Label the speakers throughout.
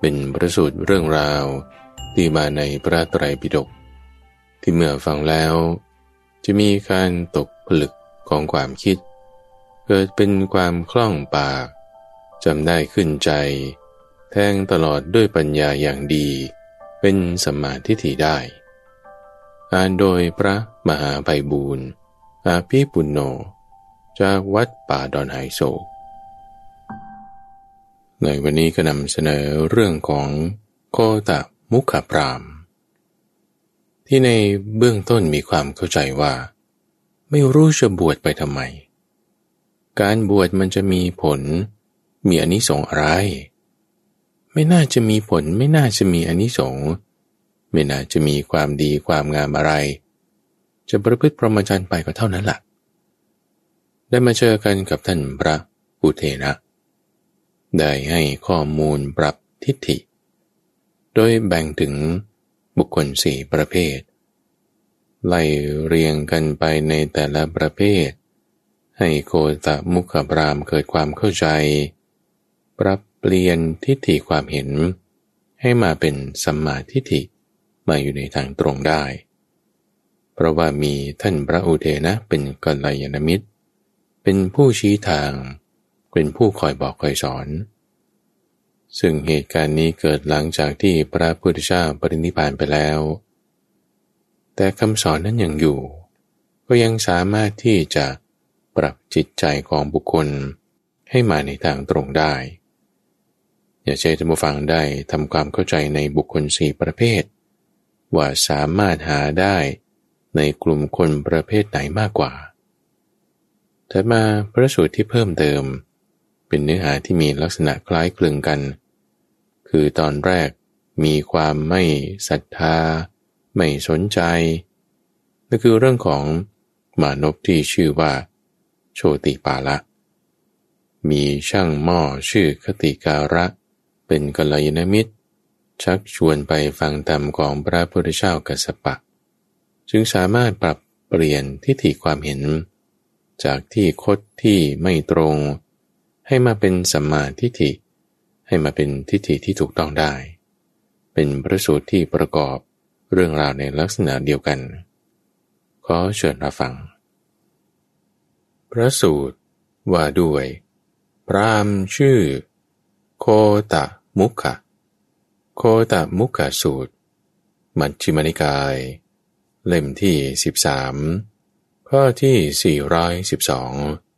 Speaker 1: เป็นประสูตรเรื่องราวที่มาในพระไตรปิฎกที่เมื่อฟังแล้ว จะมีการตกผลึกของความคิด เกิดเป็นความคล่องปากจำได้ขึ้นใจ แทงตลอดด้วยปัญญาอย่างดี เป็นสมาทิฏฐิได้ อ่านโดยพระมหาไพบูรณ์อาภีปุณโญจากวัดป่าดอนไฮโศก ในวันนี้ก็นำเสนอเรื่องของโคตะมุขพราม ที่ในเบื้องต้นมีความเข้าใจว่า ไม่รู้จะบวชไปทำไม การบวชมันจะมีผล มีอนิสงส์อะไร ไม่น่าจะมีผลไม่น่าจะมีอนิสงส์ไม่น่าจะมีความดีความงามอะไร จะประพฤติพรหมจรรย์ไปก็เท่านั้นละ่ะ ได้มาเจอกันกับท่านพระอุเทนะ ได้ให้ข้อมูลปรับทิฏฐิ โดยแบ่งถึงบุคคลสี่ประเภท ไล่เรียงกันไปในแต่ละประเภท ให้โคตะมุขบรามเกิดความเข้าใจ ปรับเปลี่ยนทิฏฐิความเห็น ให้มาเป็นสัมมาทิฏฐิมาอยู่ในทางตรงได้ เพราะว่ามีท่านพระอุเทนะเป็นกัลยาณมิตร เป็นผู้ชี้ทาง เป็นผู้คอยบอกคอยสอน ซึ่งเหตุการณ์นี้เกิดหลังจากที่พระพุทธเจ้าปรินิพพานไปแล้ว แต่คำสอนนั้นยังอยู่ ก็ยังสามารถที่จะปรับจิตใจของบุคคลให้มาในทางตรงได้ อย่าใช้ท่านผู้ฟังได้ทำความเข้าใจในบุคคลสี่ประเภท ว่าสามารถหาได้ในกลุ่มคนประเภทไหนมากกว่าถัดมาพระสูตรที่เพิ่มเติม เป็นเนื้อหาที่มีลักษณะคล้ายคลึงกัน คือตอนแรกมีความไม่ศรัทธา ไม่สนใจนั่นคือเรื่องของมานพที่ชื่อว่า โชติปาละ มีช่างหม้อชื่อคติการะ เป็นกัลยาณมิตร ชักชวนไปฟังธรรมของพระพุทธเจ้ากัสปะ จึงสามารถปรับเปลี่ยนทิฏฐิความเห็น จากที่คดที่ไม่ตรง ให้มาเป็นสัมมาทิฏฐิ ให้มาเป็นทิฏฐิที่ถูกต้องได้ เป็นพระสูตรที่ประกอบเรื่องราวในลักษณะเดียวกัน ขอเชิญรับฟัง พระสูตรว่าด้วย พรามชื่อ โคตะมุขะโคตะมุขะสูตร มัชฌิมนิกาย เล่มที่ 13 ข้อที่ 412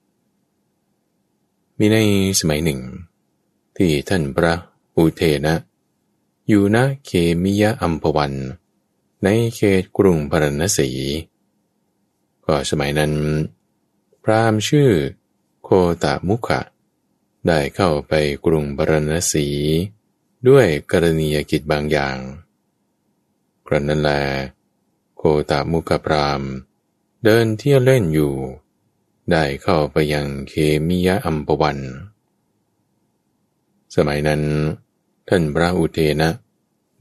Speaker 1: มีในสมัยหนึ่ง ที่ท่านพระอุเทนะ อยู่ณเคมิยะอัมพวัน ในเขตกรุงพารณสี ก็สมัยนั้น พรามชื่อโคตามุขะ ได้เข้าไปกรุงพารณสี ด้วยกรณียกิจบางอย่างกระนั้นแล โคตามุขพรามเดินเที่ยวเล่นอยู่ ได้เข้าไปยังเคมิยะอัมปวัน สมัยนั้น ท่านพระอุเทนะ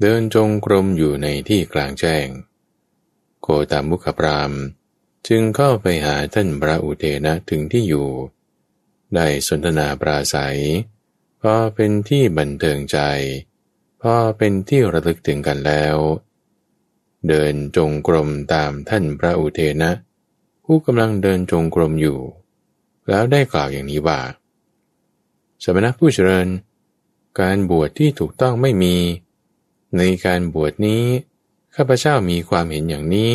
Speaker 1: เดินจงกรมอยู่ในที่กลางแจ้ง โคตามุขพรามจึงเข้าไปหาท่านพระอุเทนะถึงที่อยู่ ได้สนทนาปราศัยพอเป็นที่บันเทิงใจพอเป็นที่ระลึกถึงกันแล้ว เดินจงกรมตามท่านพระอุเทนะ ผู้กำลังเดินจงกรมอยู่ แล้วได้กล่าวอย่างนี้ว่า สมณะผู้เจริญ การบวชที่ถูกต้องไม่มี ในการบวชนี้ข้าพเจ้ามีความเห็นอย่างนี้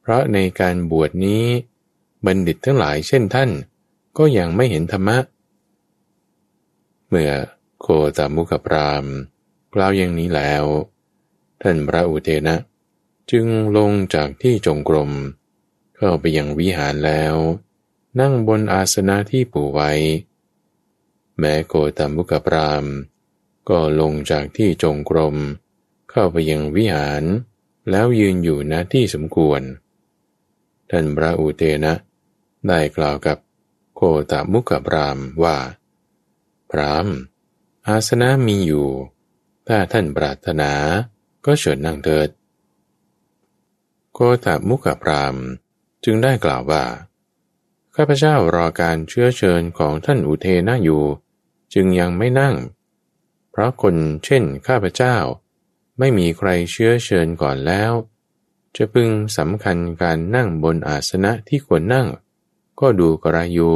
Speaker 1: เพราะในการบวชนี้บัณฑิตทั้งหลายเช่นท่าน ก็ยังไม่เห็นธรรมะ เมื่อโคตามุขพรามกล่าวอย่างนี้แล้ว ท่านพระอุเทนะ จึงลงจากที่จงกรม เข้าไปยังวิหารแล้ว นั่งบนอาสนะที่ปูไว้ แม้โกตมุกปราม ก็ลงจากที่จงกรม เข้าไปยังวิหาร แล้วยืนอยู่ณที่สมควร ท่านพระอุเทนะ ได้กล่าวกับโคตมุขบรามว่า พรามอาสนะมีอยู่ ถ้าท่านปรารถนาก็เชิญนั่งเถิดโคตมุขบราม จึงได้กล่าวว่า ข้าพเจ้ารอการเชื้อเชิญของท่านอุเทนะอยู่ จึงยังไม่นั่ง เพราะคนเช่นข้าพเจ้า ไม่มีใครเชื้อเชิญก่อนแล้ว จะพึงสำคัญการนั่งบนอาสนะที่ควรนั่ง ก็ดูกระยู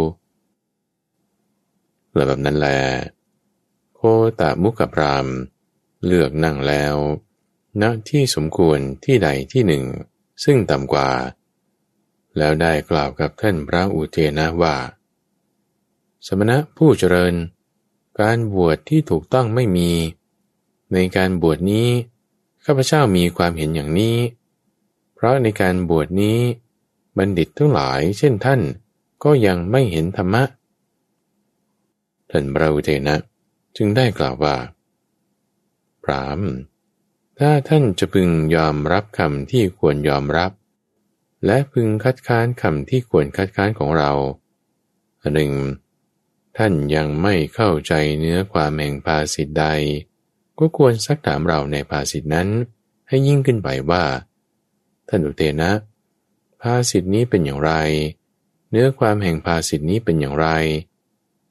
Speaker 1: และแบบนั้นแล โคตะมุขพรามเลือกนั่งแล้วณที่สมควรที่ใดที่หนึ่ง ซึ่งต่ำกว่า แล้วได้กล่าวกับท่านพระอุเทนะว่า สมณะผู้เจริญ การบวชที่ถูกต้องไม่มี ในการบวชนี้ ข้าพเจ้ามีความเห็นอย่างนี้ เพราะในการบวชนี้ บัณฑิตทั้งหลายเช่นท่านก็ยังไม่เห็นธรรมะ ท่านพระอุเทนะจึงได้กล่าวว่า พรามถ้าท่านจะพึงยอมรับคำที่ควรยอมรับ และพึงคัดค้านคำที่ควรคัดค้านของเราหนึ่งท่านยังไม่เข้าใจเนื้อความแห่งภาษิตใด ก็ควรซักถามเราในภาษิตนั้น ให้ยิ่งขึ้นไปว่า ท่านอุเทนะ ภาษิตนี้เป็นอย่างไร เนื้อความแห่งภาษิตนี้เป็นอย่างไร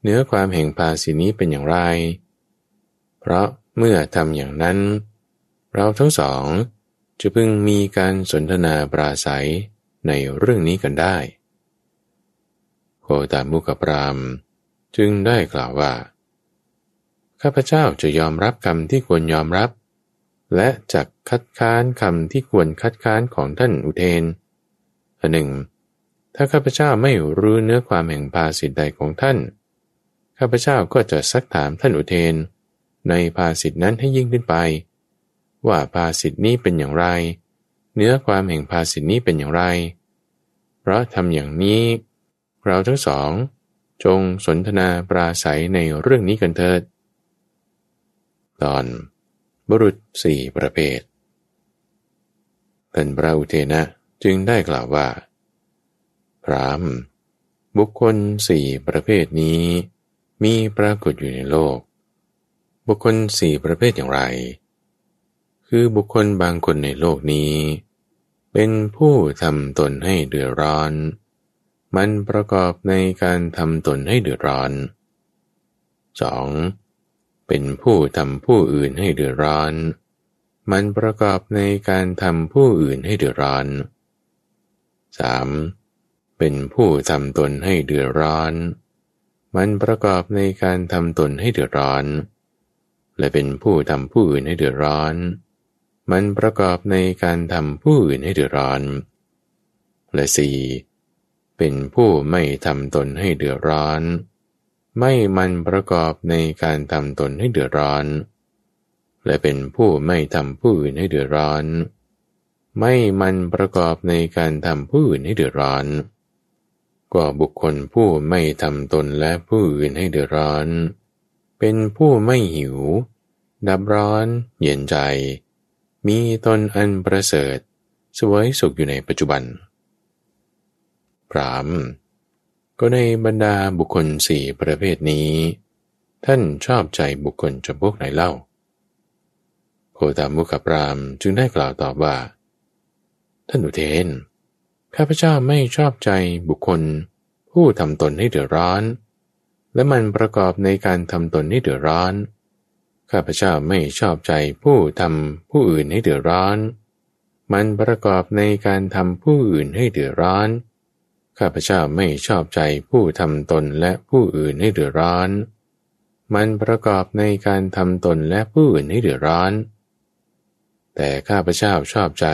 Speaker 1: เนื้อความแห่งภาษิตนี้เป็นอย่างไร เพราะเมื่อทำอย่างนั้น เราทั้งสองจะพึงมีการสนทนาปราศัย ในเรื่องนี้กันได้ โคตามุกปรามจึงได้กล่าวว่า ข้าพเจ้าจะยอมรับคำที่ควรยอมรับ และจะคัดค้านคำที่ควรคัดค้านของท่านอุเทนอันหนึ่ง ถ้าข้าพเจ้าไม่รู้เนื้อความแห่งภาษิตใดของท่าน ข้าพเจ้าก็จะซักถามท่านอุเทนในภาษิตนั้นให้ยิ่งขึ้นไป ว่าภาษิตนี้เป็นอย่างไรเเนื้อความแห่งภาษิตนี้เป็นอย่างไร เพราะทำอย่างนี้ เราทั้งสอง จงสนทนาปราศัยในเรื่องนี้กันเถิด ตอน บุรุษสี่ประเภทท่านพระอุเทนะจึงได้กล่าวว่า พรามบุคคลสี่ประเภทนี้ มีปรากฏอยู่ในโลก บุคคลสี่ประเภทอย่างไร คือบุคคลบางคนในโลกนี้ เป็นผู้ทำตนให้เดือดร้อน มันประกอบในการทำตนให้เดือดร้อน 2. เป็นผู้ทำผู้อื่นให้เดือดร้อน มันประกอบในการทำผู้อื่นให้เดือดร้อน 3. เป็นผู้ทำตนให้เดือดร้อน มันประกอบในการทำตนให้เดือดร้อน และเป็นผู้ทำผู้อื่นให้เดือดร้อน มันประกอบในการทำผู้อื่นให้เดือดร้อน และสี่เป็นผู้ไม่ทำตนให้เดือดร้อน ไม่มันประกอบในการทำตนให้เดือดร้อน และเป็นผู้ไม่ทำผู้อื่นให้เดือดร้อน ไม่มันประกอบในการทำผู้อื่นให้เดือดร้อน ก็บุคคลผู้ไม่ทำตนและผู้อื่นให้เดือดร้อน เป็นผู้ไม่หิว ดับร้อน เย็นใจ มีตนอันประเสริฐสวยสุขอยู่ในปัจจุบันพรามก็ในบรรดาบุคคลสี่ประเภทนี้ ท่านชอบใจบุคคลจำพวกไหนเล่า โคตามุขพรามจึงได้กล่าวตอบว่า ท่านอุเทน ข้าพเจ้าไม่ชอบใจบุคคล ผู้ทำตนให้เดือดร้อน และมันประกอบในการทำตนให้เดือดร้อน ข้าพเจ้าไม่ชอบใจผู้ทำผู้อื่นให้เดือดร้อน มันประกอบในการทำผู้อื่นให้เดือดร้อน ข้าพเจ้าไม่ชอบใจผู้ทำตนและผู้อื่นให้เดือดร้อน มันประกอบในการทำตนและผู้อื่นให้เดือดร้อน แต่ข้าพเจ้าชอบใจ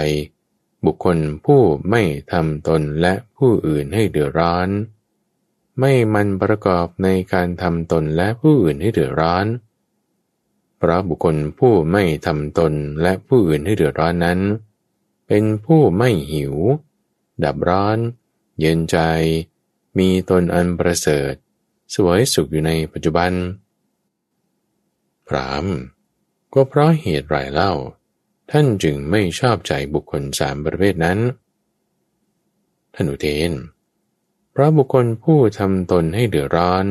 Speaker 1: บุคคลผู้ไม่ทำตนและผู้อื่นให้เดือดร้อน ไม่มันประกอบในการทำตนและผู้อื่นให้เดือดร้อน เพราะบุคคลผู้ไม่ทำตนและผู้อื่นให้เดือดร้อนนั้น เป็นผู้ไม่หิว ดับร้อน เย็นใจ มีตนอันประเสริฐ สวยสุขอยู่ในปัจจุบัน พรามก็เพราะเหตุไรเล่า ท่านจึงไม่ชอบใจบุคคลสามประเภทนั้นท่านอุเทนเพราะบุคคลผู้ทำตนให้เดือดร้อน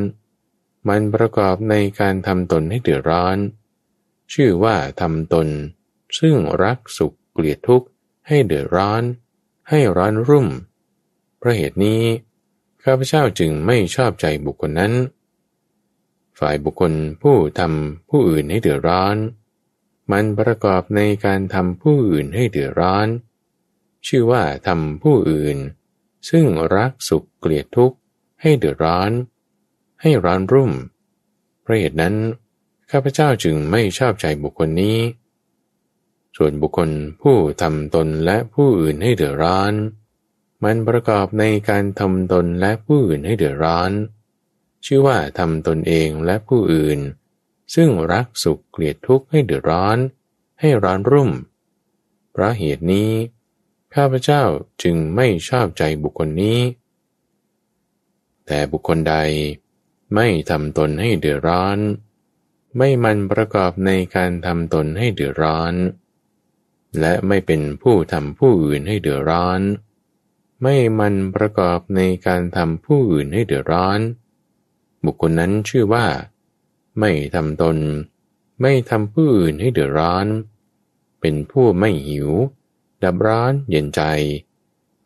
Speaker 1: มันประกอบในการทำตนให้เดือดร้อน ชื่อว่าทำตน ซึ่งรักสุขเกลียดทุกข์ ให้เดือดร้อน ให้ร้อนรุ่ม เพราะเหตุนี้ ข้าพเจ้าจึงไม่ชอบใจบุคคลนั้น ฝ่ายบุคคลผู้ทำผู้อื่นให้เดือดร้อน มันประกอบในการทำผู้อื่นให้เดือดร้อน ชื่อว่าทำผู้อื่น ซึ่งรักสุขเกลียดทุกข์ ให้เดือดร้อน ให้ร้อนรุ่มเพราะเหตุนั้น ข้าพเจ้าจึงไม่ชอบใจบุคคลนี้ ส่วนบุคคลผู้ทำตนและผู้อื่นให้เดือดร้อน มันประกอบในการทำตนและผู้อื่นให้เดือดร้อน ชื่อว่าทำตนเองและผู้อื่น ซึ่งรักสุขเกลียดทุกข์ให้เดือดร้อน ให้ร้อนรุ่ม เพราะเหตุนี้ ข้าพเจ้าจึงไม่ชอบใจบุคคลนี้ แต่บุคคลใดไม่ทำตนให้เดือดร้อน ไม่มันประกอบในการทำตนให้เดือดร้อน และไม่เป็นผู้ทำผู้อื่นให้เดือดร้อน ไม่มันประกอบในการทำผู้อื่นให้เดือดร้อน บุคคลนั้นชื่อว่า ไม่ทำตน ไม่ทำผู้อื่นให้เดือดร้อน เป็นผู้ไม่หิว ดับร้อนเย็นใจ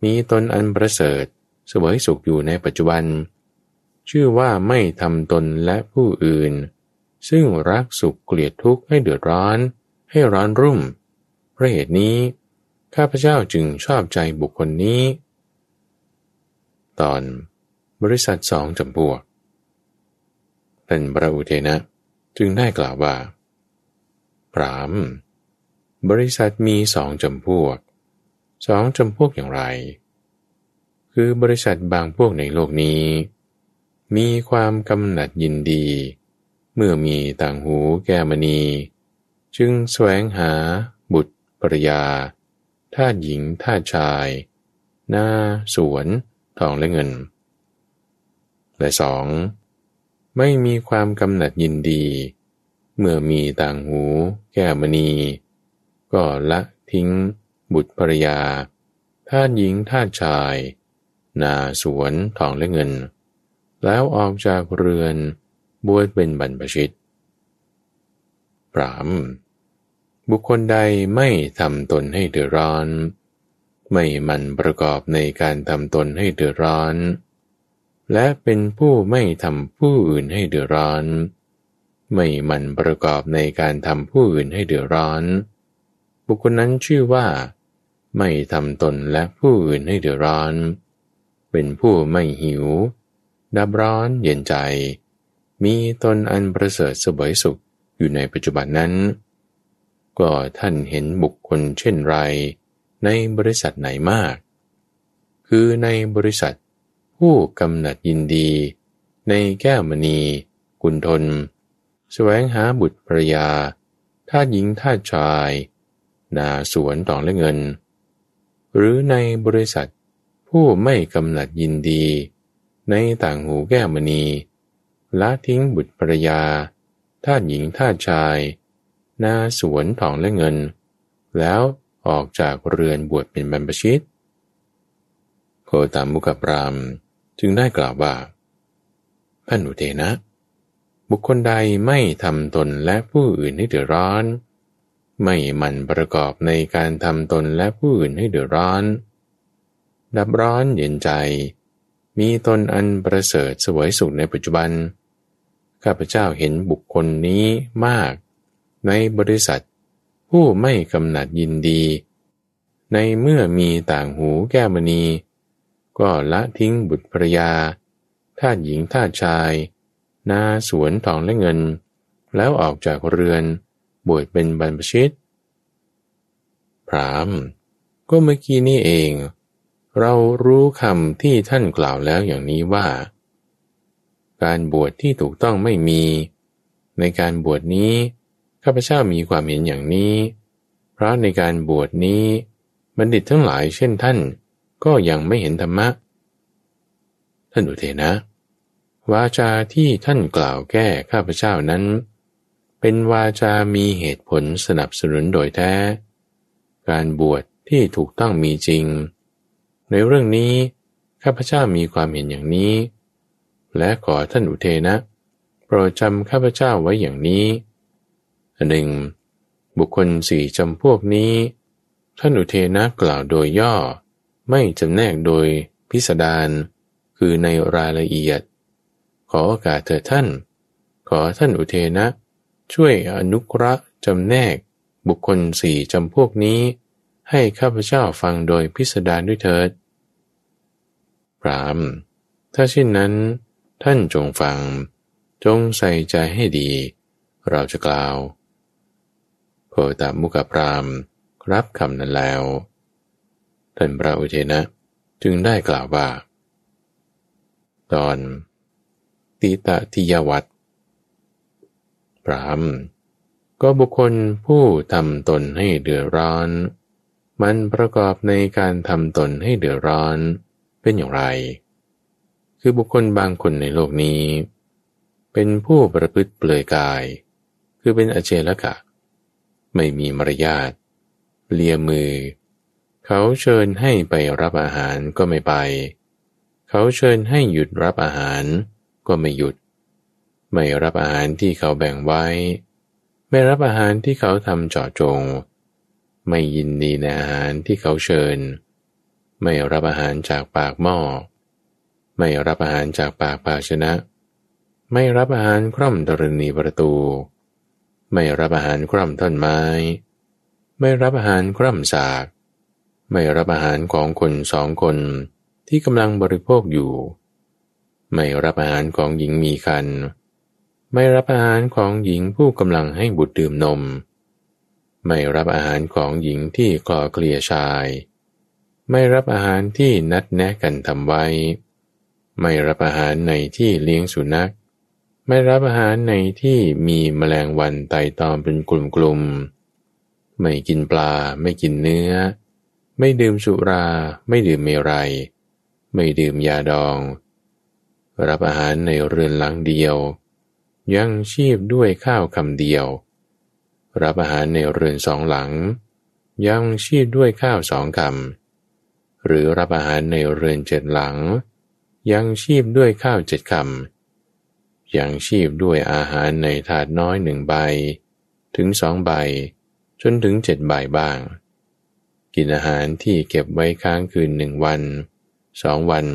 Speaker 1: มีตนอันประเสริฐสวยสุขอยู่ในปัจจุบัน ชื่อว่าไม่ทำตนและผู้อื่น ซึ่งรักสุขเกลียดทุกข์ให้เดือดร้อน ให้ร้อนรุ่มเพราะเหตุนี้ ข้าพเจ้าจึงชอบใจบุคคลนี้ ตอนบริษัทสองจำพวกท่านพระอุเทนะจึงได้กล่าวว่าพรามบริษัทมีสองจำพวก สองจำพวกอย่างไร คือบริษัทบางพวกในโลกนี้ มีความกำหนัดยินดี เมื่อมีต่างหูแก้มณี จึงแสวงหาบุตรปริยาทาสหญิงทาสชาย หน้า สวน ทองและเงิน และสอง ไม่มีความกำหนัดยินดี เมื่อมีต่างหูแก้มณี ก็ละทิ้ง บุตรภรยาท่าหญิงท่าชาย นาสวนทองและเงิน แล้วออกจากเรือน บวชเป็นบรรพชิตปรามบุคคลใดไม่ทำตนให้เดือดร้อน ไม่มันประกอบในการทำตนให้เดือดร้อน และเป็นผู้ไม่ทำผู้อื่นให้เดือดร้อน ไม่มันประกอบในการทำผู้อื่นให้เดือดร้อน บุคคลนั้นชื่อว่า ไม่ทำตนและผู้อื่นให้เดือดร้อน เป็นผู้ไม่หิว ดับร้อนเย็นใจ มีตนอันประเสริฐสบายสุขอยู่ในปัจจุบันนั้น ก็ท่านเห็นบุคคลเช่นไร ในบริษัทไหนมาก คือในบริษัท ผู้กำหนัดยินดี ในแก้วมณี กุลทนแสวงหาบุตรภรยาท่าหญิงท่าชาย นาสวนตองและเงิน หรือในบริษัท ผู้ไม่กำหนัดยินดี ในต่างหูแก้วมณี ละทิ้งบุตรภรยาท่าหญิงท่าชาย นาสวนทองและเงิน แล้วออกจากเรือนบวชเป็นบรรพชิต โคตามุกปรามจึงได้กล่าวว่าท่านอุเทนะ บุคคลใดไม่ทำตนและผู้อื่นให้เดือดร้อน ไม่มันประกอบในการทำตนและผู้อื่นให้เดือดร้อน ดับร้อนเย็นใจ มีตนอันประเสริฐสวยสุขในปัจจุบัน ข้าพเจ้าเห็นบุคคลนี้มาก ในบริษัท ผู้ไม่กำหนัดยินดี ในเมื่อมีต่างหูแก้มณี ก็ละทิ้งบุตรภรยาทาสหญิงทาสชาย นาสวนทองและเงิน แล้วออกจากเรือน บวชเป็นบรรพชิต พรามก็เมื่อกี้นี่เอง เรารู้คำที่ท่านกล่าวแล้วอย่างนี้ว่า การบวชที่ถูกต้องไม่มี ในการบวชนี้ข้าพเจ้ามีความเห็นอย่างนี้ เพราะในการบวชนี้บัณฑิตทั้งหลายเช่นท่านก็ยังไม่เห็นธรรมะ ท่านอุเทนะ วาจาที่ท่านกล่าวแก้ข้าพเจ้านั้นเเป็นวาจามีเหตุผลสนับสนุนโดยแท้ การบวชที่ถูกต้องมีจริง ในเรื่องนี้ข้าพเจ้ามีความเห็นอย่างนี้ และขอท่านอุเทนะ โปรดจำข้าพเจ้าไว้อย่างนี้หนึ่งบุคคลสี่จำพวกนี้ ท่านอุเทนะกล่าวโดยย่อ ไม่จำแนกโดยพิสดารคือในรายละเอียด ขอโอกาสเถิดท่าน ขอท่านอุเทนะ ช่วยอนุกระจำแนก บุคคลสี่จำพวกนี้ ให้ข้าพเจ้าฟังโดยพิสดารด้วยเถิดพรามถ้าเช่นนั้น ท่านจงฟัง จงใส่ใจให้ดี เราจะกล่าวโพตามุกพรามรับคำนั้นแล้ว ท่านพระอุเทนะจึงได้กล่าวว่า ตอน ติตะทิยวัตพรามก็บุคคลผู้ทำตนให้เดือดร้อน มันประกอบในการทำตนให้เดือดร้อนเป็นอย่างไร คือบุคคลบางคนในโลกนี้ เป็นผู้ประพฤติเปลือยกาย คือเป็นอเจลกะ ไม่มีมารยาทเลียมือ เขาเชิญให้ไปรับอาหารก็ไม่ไป เขาเชิญให้หยุดรับอาหารก็ไม่หยุด ไม่รับอาหารที่เขาแบ่งไว้ ไม่รับอาหารที่เขาทำเจาะจง ไม่ยินดีในอาหารที่เขาเชิญ ไม่รับอาหารจากปากหม้อ ไม่รับอาหารจากปากภาชนะ ไม่รับอาหารคร่อมตรณีประตู ไม่รับอาหารคร่อมต้นไม้ ไม่รับอาหารคร่อมสาก ไม่รับอาหารของคนสองคนที่กำลังบริโภคอยู่ ไม่รับอาหารของหญิงมีคัน ไม่รับอาหารของหญิงผู้กำลังให้บุตรดื่มนม ไม่รับอาหารของหญิงที่กลอเกลียชาย ไม่รับอาหารที่นัดแนะกันทำไว้ ไม่รับอาหารในที่เลี้ยงสุนัข ไม่รับอาหารในที่มีแมลงวันไต่ตอมเป็นกลุ่มๆ ไม่กินปลา ไม่กินเนื้อ ไม่ดื่มสุรา ไม่ดื่มเมรัย ไม่ดื่มยาดอง รับอาหารในเรือนหลังเดียว ยังชีพด้วยข้าวคำเดียว รับอาหารในเรือนสองหลัง ยังชีพด้วยข้าวสองคำหรือรับอาหารในเรือนเจ็ดหลัง ยังชีพด้วยข้าวเจ็ดคำยังชีพด้วยอาหารในถาดน้อยหนึ่งใบ ถึงสองใบ จนถึงเจ็ดใบบ้าง กินอาหารที่เก็บไว้ค้างคืนหนึ่งวันสองวัน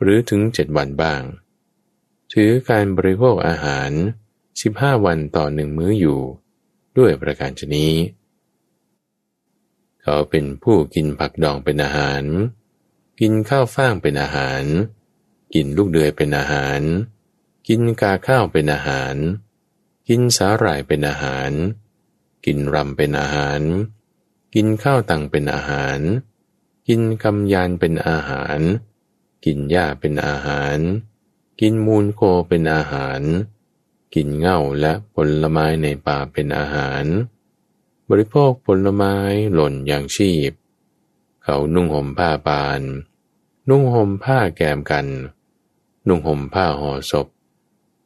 Speaker 1: หรือถึงเจ็ดวันบ้าง ถือการบริโภคอาหารสิบห้าวันต่อหนึ่งมื้ออยู่ ด้วยประการชนี้ เขาเป็นผู้กินผักดองเป็นอาหาร กินข้าวฟ่างเป็นอาหาร กินลูกเดือยเป็นอาหาร กินกาข้าวเป็นอาหาร กินสาหร่ายเป็นอาหาร กินรำเป็นอาหาร กินข้าวตังเป็นอาหาร กินกำยานเป็นอาหาร กินหญ้าเป็นอาหาร กินมูลโคเป็นอาหาร กินเง่าและผลไม้ในป่าเป็นอาหาร บริโภคผลไม้หล่นอย่างชีพ เขานุ่งห่มผ้าบานนุ่งห่มผ้าแกมกัน นุ่งห่มผ้าห่อศพ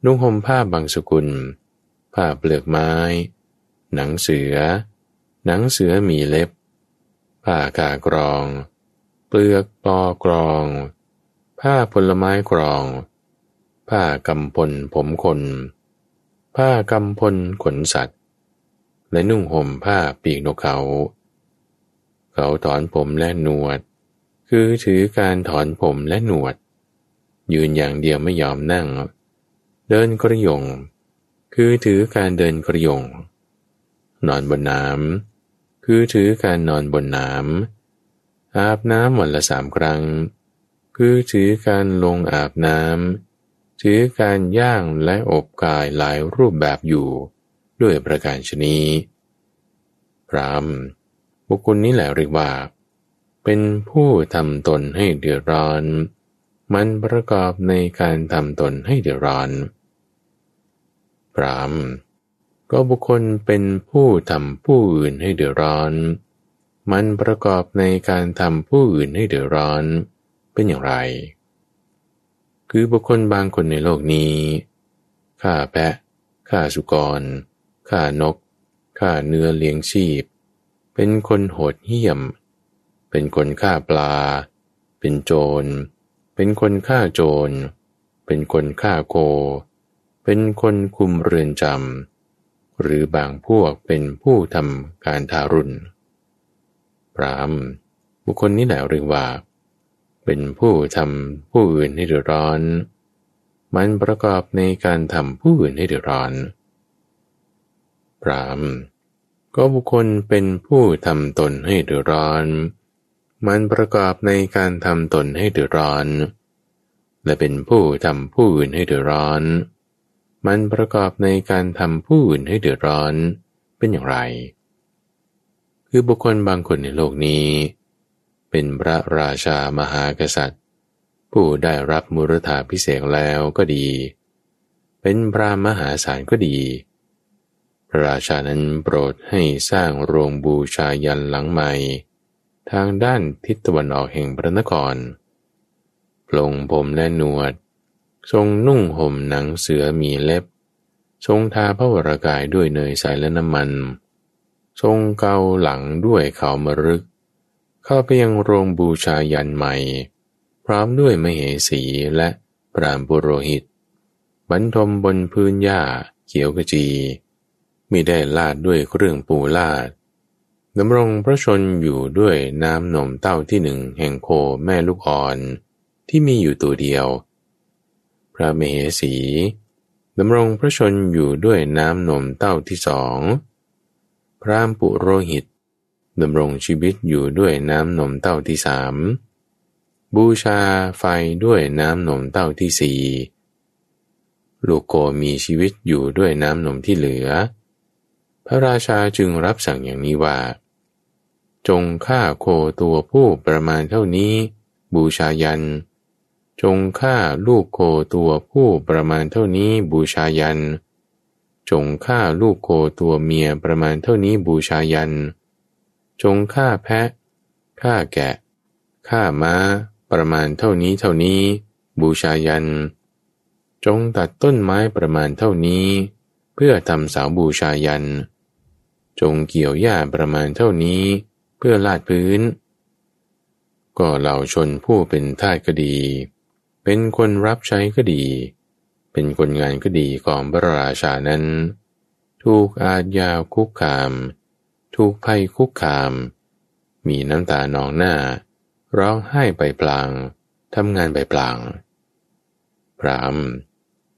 Speaker 1: นุ่งห่มผ้าบางสกุล ผ้าเปลือกไม้ หนังเสือ หนังเสือมีเล็บ ผ้ากากรอง เปลือกปอกรอง ผ้าผลไม้กรอง ผ้ากำพลผมคน ผ้ากำพลขนสัตว์ และนุ่งห่มผ้าปีกนกเขา เขาถอนผมและหนวด คือถือการถอนผมและหนวด ยืนอย่างเดียวไม่ยอมนั่ง เดินกระยง คือถือการเดินกระยง นอนบนน้ำคือถือการนอนบนน้ำอาบน้ำวันละสามครั้ง คือถือการลงอาบน้ำถือการย่างและอบกายหลายรูปแบบอยู่ ด้วยประการชนีพรามบุคคลนี้แหละเรียกว่า เป็นผู้ทำตนให้เดือดร้อน มันประกอบในการทำตนให้เดือดร้อนพรามก็บุคคลเป็นผู้ทำผู้อื่นให้เดือดร้อน มันประกอบในการทำผู้อื่นให้เดือดร้อนเป็นอย่างไร คือบุคคลบางคนในโลกนี้ฆ่าแพะฆ่าสุกรฆ่านกฆ่าเนื้อเลี้ยงชีพ เป็นคนโหดเหี้ยม เป็นคนฆ่าปลา เป็นโจร เป็นคนฆ่าโจร เป็นคนฆ่าโค เป็นคนคุมเรือนจำ หรือบางพวกเป็นผู้ทำการทารุณ พรามบุคคลนี้แหละเรียกว่า เป็นผู้ทำผู้อื่นให้เดือดร้อน มันประกอบในการทำผู้อื่นให้เดือดร้อน พรามก็บุคคลเป็นผู้ทำตนให้เดือดร้อน มันประกอบในการทำตนให้เดือดร้อน และเป็นผู้ทำผู้อื่นให้เดือดร้อน มันประกอบในการทำผู้อื่นให้เดือดร้อนเป็นอย่างไร คือบุคคลบางคนในโลกนี้ เป็นพระราชามหากษัตริย์ ผู้ได้รับมุรธาพิเศษแล้วก็ดี เป็นพระมหาศาลก็ดีพระราชานั้นโปรดให้สร้างโรงบูชายันหลังใหม่ ทางด้านทิศตะวันออกแห่งพระนคร ปลงผมและหนวด ทรงนุ่งห่มหนังเสือมีเล็บ ทรงทาพระวรากายด้วยเนยใสและน้ำมัน ทรงเกาหลังด้วยเขามรึก เข้าไปยังโรงบูชายันใหม่ พร้อมด้วยมเหสีและปรามปุโรหิต บรรทมบนพื้นหญ้าเขียวกระจีมิได้ลาดด้วยเครื่องปูลาด ดำรงพระชนอยู่ด้วยน้ำนมเต้าที่หนึ่งแห่งโคแม่ลูกอ่อน ที่มีอยู่ตัวเดียว พระเมเหสีดำรงพระชนอยู่ด้วยน้ำนมเต้าที่สองพระปุโรหิตดำรงชีวิตอยู่ด้วยน้ำนมเต้าที่สามบูชาไฟด้วยน้ำนมเต้าที่สี่ลูกโกมีชีวิตอยู่ด้วยน้ำนมที่เหลือ พระราชาจึงรับสั่งอย่างนี้ว่า จงฆ่าโคตัวผู้ประมาณเท่านี้ บูชายัน จงฆ่าลูกโคตัวผู้ประมาณเท่านี้บูชายัน จงฆ่าลูกโคตัวเมียประมาณเท่านี้บูชายัน จงฆ่าแพะฆ่าแกะฆ่าม้าประมาณเท่านี้เท่านี้ บูชายัน จงตัดต้นไม้ประมาณเท่านี้ เพื่อทำเสาบูชายัน จงเกี่ยวหญ้าประมาณเท่านี้ พื่อลาดพื้น ก็เหล่าชนผู้เป็นทาสก็ดี เป็นคนรับใช้ก็ดี เป็นคนงานก็ดีของพระราชานั้น ถูกอาญาคุกคาม ถูกภัยคุกคาม มีน้ำตานองหน้า ร้องไห้ไปปลางทำงานไปปลาง พราม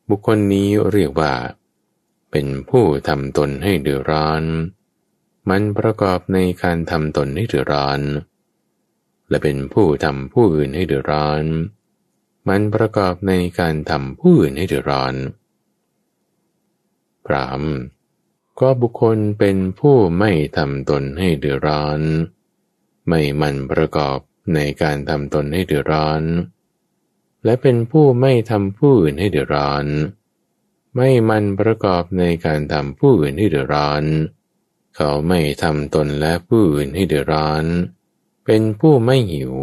Speaker 1: บุคคลนี้เรียกว่า เป็นผู้ทำตนให้เดือดร้อน มันประกอบในการทำตนให้เดือดร้อน และเป็นผู้ทำผู้อื่นให้เดือดร้อน มันประกอบในการทำผู้อื่นให้เดือดร้อนพรามก็บุคคลเป็นผู้ไม่ทำตนให้เดือดร้อน ไม่มันประกอบในการทำตนให้เดือดร้อน และเป็นผู้ไม่ทำผู้อื่นให้เดือดร้อน ไม่มันประกอบในการทำผู้อื่นให้เดือดร้อน เขาไม่ทำตนและผู้อื่นให้เดือดร้อน เป็นผู้ไม่หิว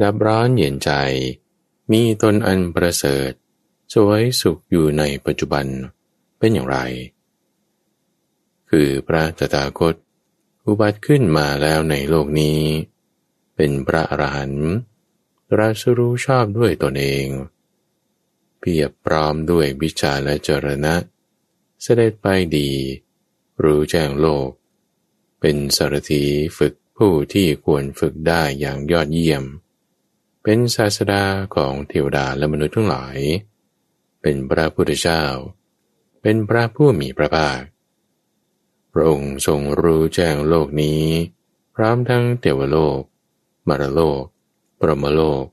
Speaker 1: ดับร้อนเย็นใจ มีตนอันประเสริฐ สวยสุขอยู่ในปัจจุบันเป็นอย่างไร คือพระตถาคต อุบัติขึ้นมาแล้วในโลกนี้ เป็นพระอรหันต์รัสรู้ชอบด้วยตนเอง เพียบพร้อมด้วยวิชาและจรณะ เสด็จไปดี รู้แจ้งโลก เป็นสารถีฝึกผู้ที่ควรฝึกได้อย่างยอดเยี่ยม เป็นศาสดาของเทวดาและมนุษย์ทั้งหลาย เป็นพระพุทธเจ้า เป็นพระผู้มีพระภาค พระองค์ทรงรู้แจ้งโลกนี้ พร้อมทั้งเทวโลก มารโลก ปรมโลก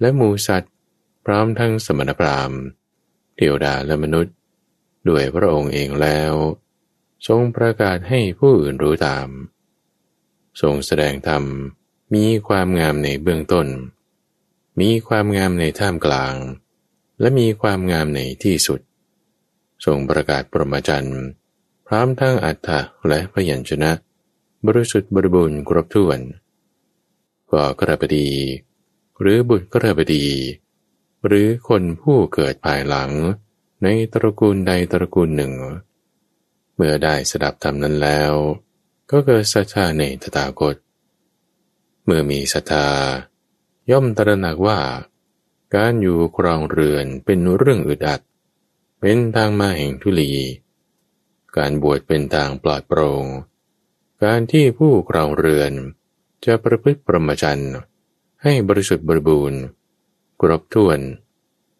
Speaker 1: และมูสัตว์ พร้อมทั้งสมณพราหมณ์เทวดาและมนุษย์ ด้วยพระองค์เองแล้ว ทรงประกาศให้ผู้อื่นรู้ตาม ทรงแสดงธรรมมีความงามในเบื้องต้น มีความงามในท่ามกลาง และมีความงามในที่สุด ทรงประกาศปรมาจันทร์พร้อมทั้งอัฏฐะและพยัญชนะ บริสุทธิ์บริบูรณ์ครบถ้วนก็กระบดี หรือบุตรกระบดี หรือคนผู้เกิดภายหลังในตระกูลใดตระกูลหนึ่ง เมื่อได้สดับธรรมนั้นแล้ว ก็เกิดศรัทธาในตถาคต เมื่อมีศรัทธา ย่อมตระหนักว่า การอยู่ครองเรือนเป็นเรื่องอึดอัด เป็นทางมาแห่งทุลี การบวชเป็นทางปลอดโปรง่ง การที่ผู้ครองเรือนจะประพฤติประมจันให้บริสุทธิ์บริบูรณ์ครบถ้วน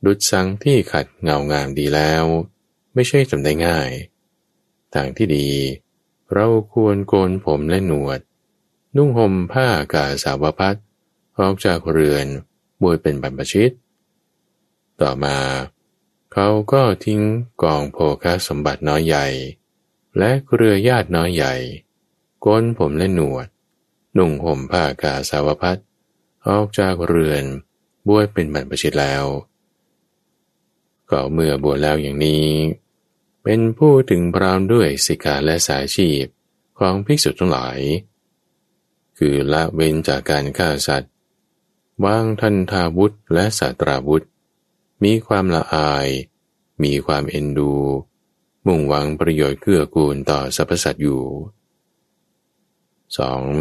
Speaker 1: ดุจสังที่ขัดเงางามดีแล้ว ไม่ใช่จำได้ง่าย ทางที่ดี เราควรโกนผมและหนวด นุ่งห่มผ้ากาสาวพัดออกจากเรือนบวยเป็นบรรพชิต ต่อมา เขาก็ทิ้งกองโภคสมบัติน้อยใหญ่ และเครือญาติน้อยใหญ่โกนผมและหนวด นุ่งห่มผ้ากาสาวพัดออกจากเรือนบวชเป็นบรรพชิตแล้วก็เมื่อบวชแล้วอย่างนี้ เป็นผู้ถึงพร้อมด้วยสิกขาและสายชีพของภิกษุทั้งหลาย คือละเว้นจากการฆ่าสัตว์ วางทันทาวุธและสัตราวุธ มีความละอาย มีความเอ็นดู มุ่งหวังประโยชน์เกื้อกูลต่อสรรพสัตว์อยู่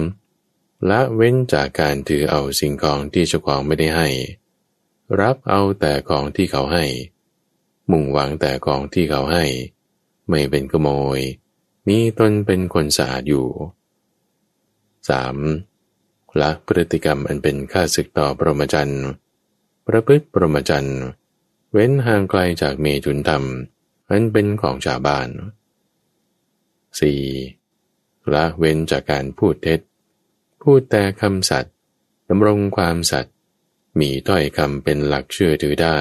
Speaker 1: 2. ละเว้นจากการถือเอาสิ่งของที่เจ้าของไม่ได้ให้ รับเอาแต่ของที่เขาให้ มุ่งหวังแต่ของที่เขาให้ ไม่เป็นขโมย มีตนเป็นคนสะอาดอยู่ 3. ละพฤติกรรมอันเป็นค่าศึกต่อปรมจันทร์ประพฤติปรมจันทร์เว้นห่างไกลจากเมถุนธรรม อันเป็นของชาวบ้าน 4. ละเว้นจากการพูดเท็จ พูดแต่คำสัตย์ดำรงความสัตย์มีถ้อยคำเป็นหลักเชื่อถือได้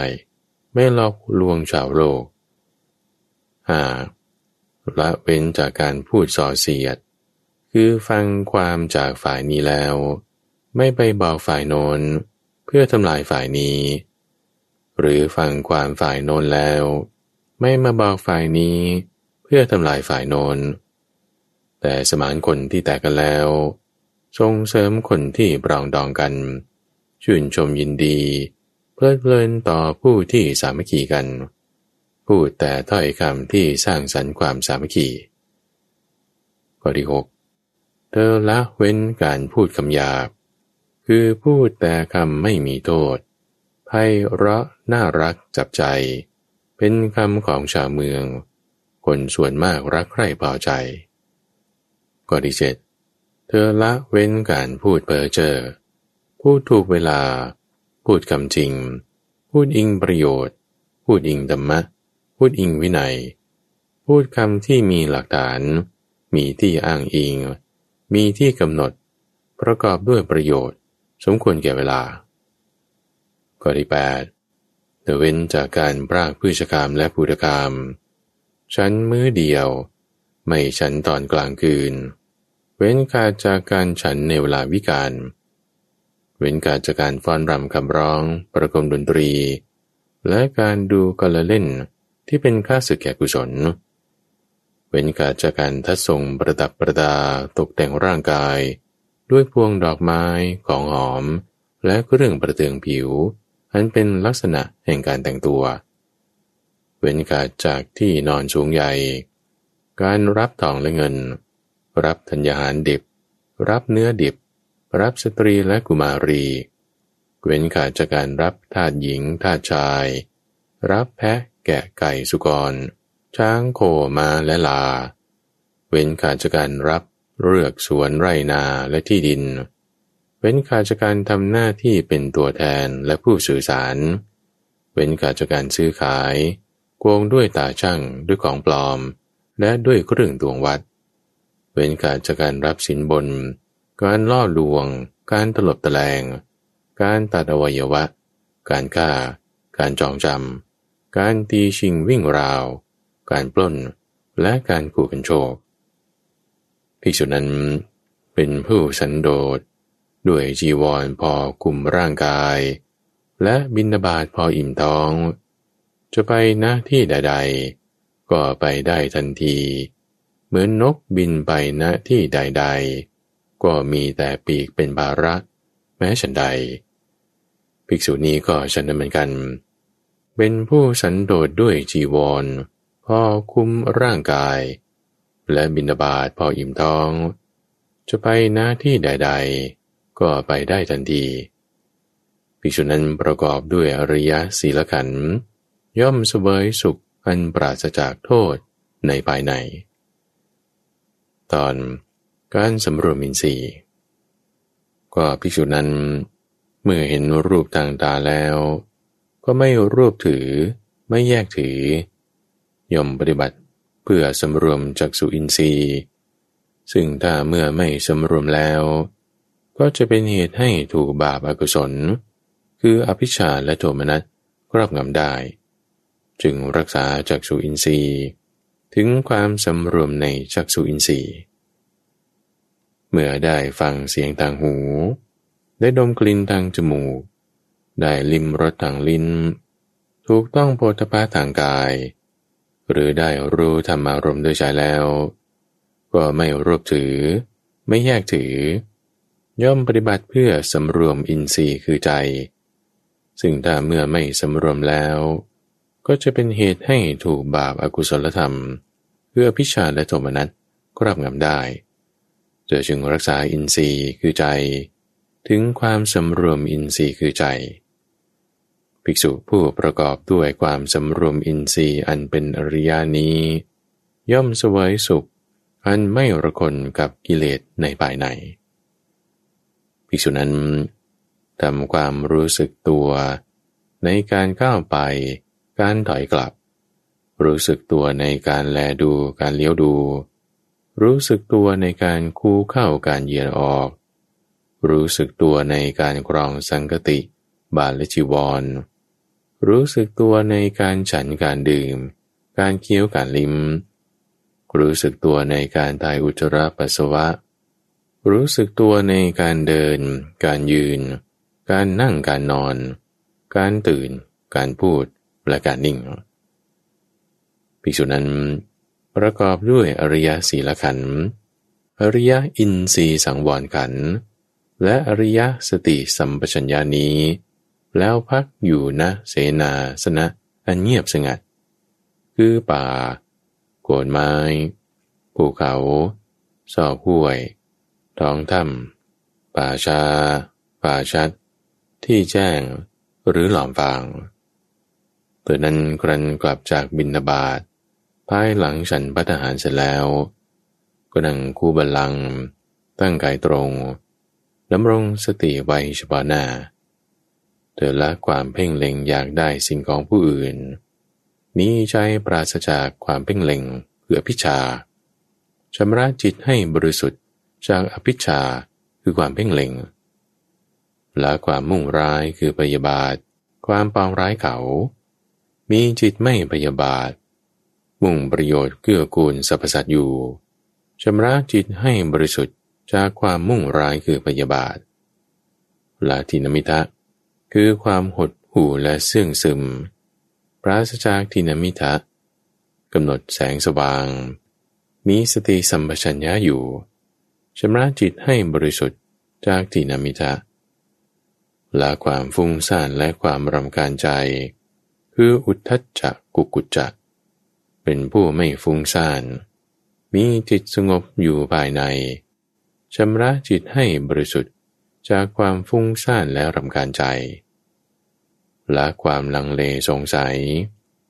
Speaker 1: ไม่หลอกลวงชาวโลกหาละเว้นจากการพูดส่อเสียด คือฟังความจากฝ่ายนี้แล้ว ไม่ไปบอกฝ่ายโน้นเพื่อทำลายฝ่ายนี้ หรือฟังความฝ่ายโน้นแล้ว ไม่มาบอกฝ่ายนี้ เพื่อทำลายฝ่ายโน้นแต่สมานคนที่แตกกันแล้วส่งเสริมคนที่ปรองดองกัน ชื่นชมยินดี ลิดเพลินต่อผู้ที่สามัคคีกัน พูดแต่ถ้อยคำที่สร้างสรรค์ความสามัคคีข้อที่หกเธอละเว้นการพูดคำหยาบ คือพูดแต่คำไม่มีโทษไพเราะน่ารักจับใจ เป็นคำของชาวเมือง คนส่วนมากรักใคร่พอใจข้อที่เจ็ดเธอละเว้นการพูดเพ้อเจอพูดถูกเวลา พูดคำจริง พูดอิงประโยชน์ พูดอิงธรรมะ พูดอิงวินัย พูดคำที่มีหลักฐาน มีที่อ้างอิง มีที่กำหนด ประกอบด้วยประโยชน์ สมควรแก่เวลาข้อที่แปดเว้นจากการปรากพืชกรรมและพูดกรรม ชั้นมื้อเดียว ไม่ฉันตอนกลางคืน เว้นการจากการฉันในเวลาวิกาล เว้นการจากการฟ้อนรำคำร้อง ประกมดนตรี และการดูกละเล่นที่เป็นค่าสึกแก่กุศล เว้นการจากการทัดทรงประดับประดาตกแต่งร่างกาย ด้วยพวงดอกไม้ของหอม และเครื่องประเตืองผิว อันเป็นลักษณะแห่งการแต่งตัว เว้นการจากที่นอนสูงใหญ่ การรับทองและเงิน รับธัญญาหารดิบ รับเนื้อดิบ รับสตรีและกุมารี เว้นขาดจากการรับทาสหญิงทาสชาย รับแพะแกะไก่สุกร ช้างโคมาและลา เว้นขาดจากการรับเลือกสวนไรนาและที่ดิน เว้นขาดจากการทำหน้าที่เป็นตัวแทนและผู้สื่อสาร เว้นขาดจากการซื้อขายโกงด้วยตาช่างด้วยของปลอม และด้วยเครื่องตวงวัด เว้นขาดจากการรับสินบน การล่อลวง การตลบตะแลง การตัดอวัยวะ การฆ่า การจองจำ การตีชิงวิ่งราว การปล้น และการขู่กันโชคภิกษุนั้นเป็นผู้สันโดษ ด้วยจีวรพอคุมร่างกาย และบินาบาตพออิ่มท้อง จะไปหน้าที่ใด ๆ ก็ไปได้ทันที เหมือนนกบินไปณที่ใด ๆ ก็มีแต่ปีกเป็นบาระ แม้ฉันใด ภิกษุนี้ก็ฉันนั้นเหมือนกัน เป็นผู้สันโดษด้วยจีวร พอคุ้มร่างกาย และบินาบาตพออิ่มท้อง จะไปหน้าที่ใด ๆ ก็ไปได้ทันทีภิกษุนั้นประกอบด้วยอริยศีลขันย่อมเสวยสุขอันปราศจากโทษในภายใน ตอน การสำรวมอินทรีย์ก็ภิกษุนั้น เมื่อเห็นรูปทางตาแล้ว ก็ไม่รูปถือไม่แยกถือย่อมปฏิบัติเพื่อสำรวมจักสุอินทรีย์ ซึ่งถ้าเมื่อไม่สำรวมแล้ว ก็จะเป็นเหตุให้ถูกบาปอากุศล คืออภิชาและโทมนัสครอบงำได้ จึงรักษาจักสุอินทรีย์ ถึงความสำรวมในจักสุอินทรีย์ เมื่อได้ฟังเสียงทางหู ได้ดมกลิ่นทางจมูก ได้ลิมรสทางลิ้น ถูกต้องโพธพาทางกาย หรือได้รู้ธรรมารมณ์ด้วยใจแล้ว ก็ไม่รวบถือ ไม่แยกถือ ย่อมปฏิบัติเพื่อสำรวมอินทรีย์คือใจ ซึ่งถ้าเมื่อไม่สำรวมแล้ว ก็จะเป็นเหตุให้ถูกบาปอากุศลธรรม เพื่อพิชาและโทมนัสครอบงำได้ เจอจึงรักษาอินทรีย์คือใจ ถึงความสำรวมอินทรีย์คือใจ ภิกษุผู้ประกอบด้วยความสำรวมอินทรีย์อันเป็นอริยานี้ ย่อมสวยสุข อันไม่ระคนกับกิเลสในภายใน ภิกษุนั้นทำความรู้สึกตัวในการก้าวไป การถอยกลับ รู้สึกตัวในการแลดูการเลี้ยวดู รู้สึกตัวในการคู่เข้าการเยียนออก รู้สึกตัวในการกรองสังกติ บาลและจีวร รู้สึกตัวในการฉันการดื่ม การเคี้ยวการลิ้ม รู้สึกตัวในการถ่ายอุจจาระปัสสาวะ รู้สึกตัวในการเดิน การยืน การนั่งการนอน การตื่น การพูดและการนิ่งภิกษุนั้น ประกอบด้วยอริยศีลขันธ์อริยอินทรีสังวรขันธ์และอริยสติสัมปชัญญานี้ แล้วพักอยู่นะเสนาสนะอันเงียบสงัด คือป่า โกนไม้ ภูเขาซอกห้วย ท้องถ้ำป่าชา ป่าชัด ที่แจ้งหรือหลอมฟางเตือนั้นครันกลับจากบินนาบาต ภายหลังฉันพัฒหารเสร็จแล้ว ก็นั่งคู่บัลลัง ตั้งกายตรงดำรงสติไว้เฉพาะหน้าเธอละความเพ่งเล็งอยากได้สิ่งของผู้อื่นมีใจปราศจากความเพ่งเล็งเพื่อพิชาชำระจิตให้บริสุทธิ์จากอภิชาคือความเพ่งเล็งละความมุ่งร้ายคือพยาบาท ความปองร้ายเขา มีจิตไม่พยาบาท มุ่งประโยชน์เกื้อกูลสรรพสัตว์อยู่ ชำระจิตให้บริสุทธิ์จากความมุ่งร้ายคือพยาบาทละทินมิทะ คือความหดหู่และเสื่องซึม ปราศจากทินามิทะกำหนดแสงสว่าง มีสติสัมปชัญญะอยู่ชำระจิตให้บริสุทธิ์จากทินามิทะละความฟุ้งซ่านและความรำคาญใจ คืออุทธัจจะกุกุจจะ เป็นผู้ไม่ฟุ้งซ่าน มีจิตสงบอยู่ภายใน ชำระจิตให้บริสุทธิ์จากความฟุ้งซ่านและรำคาญใจละความลังเลสงสัย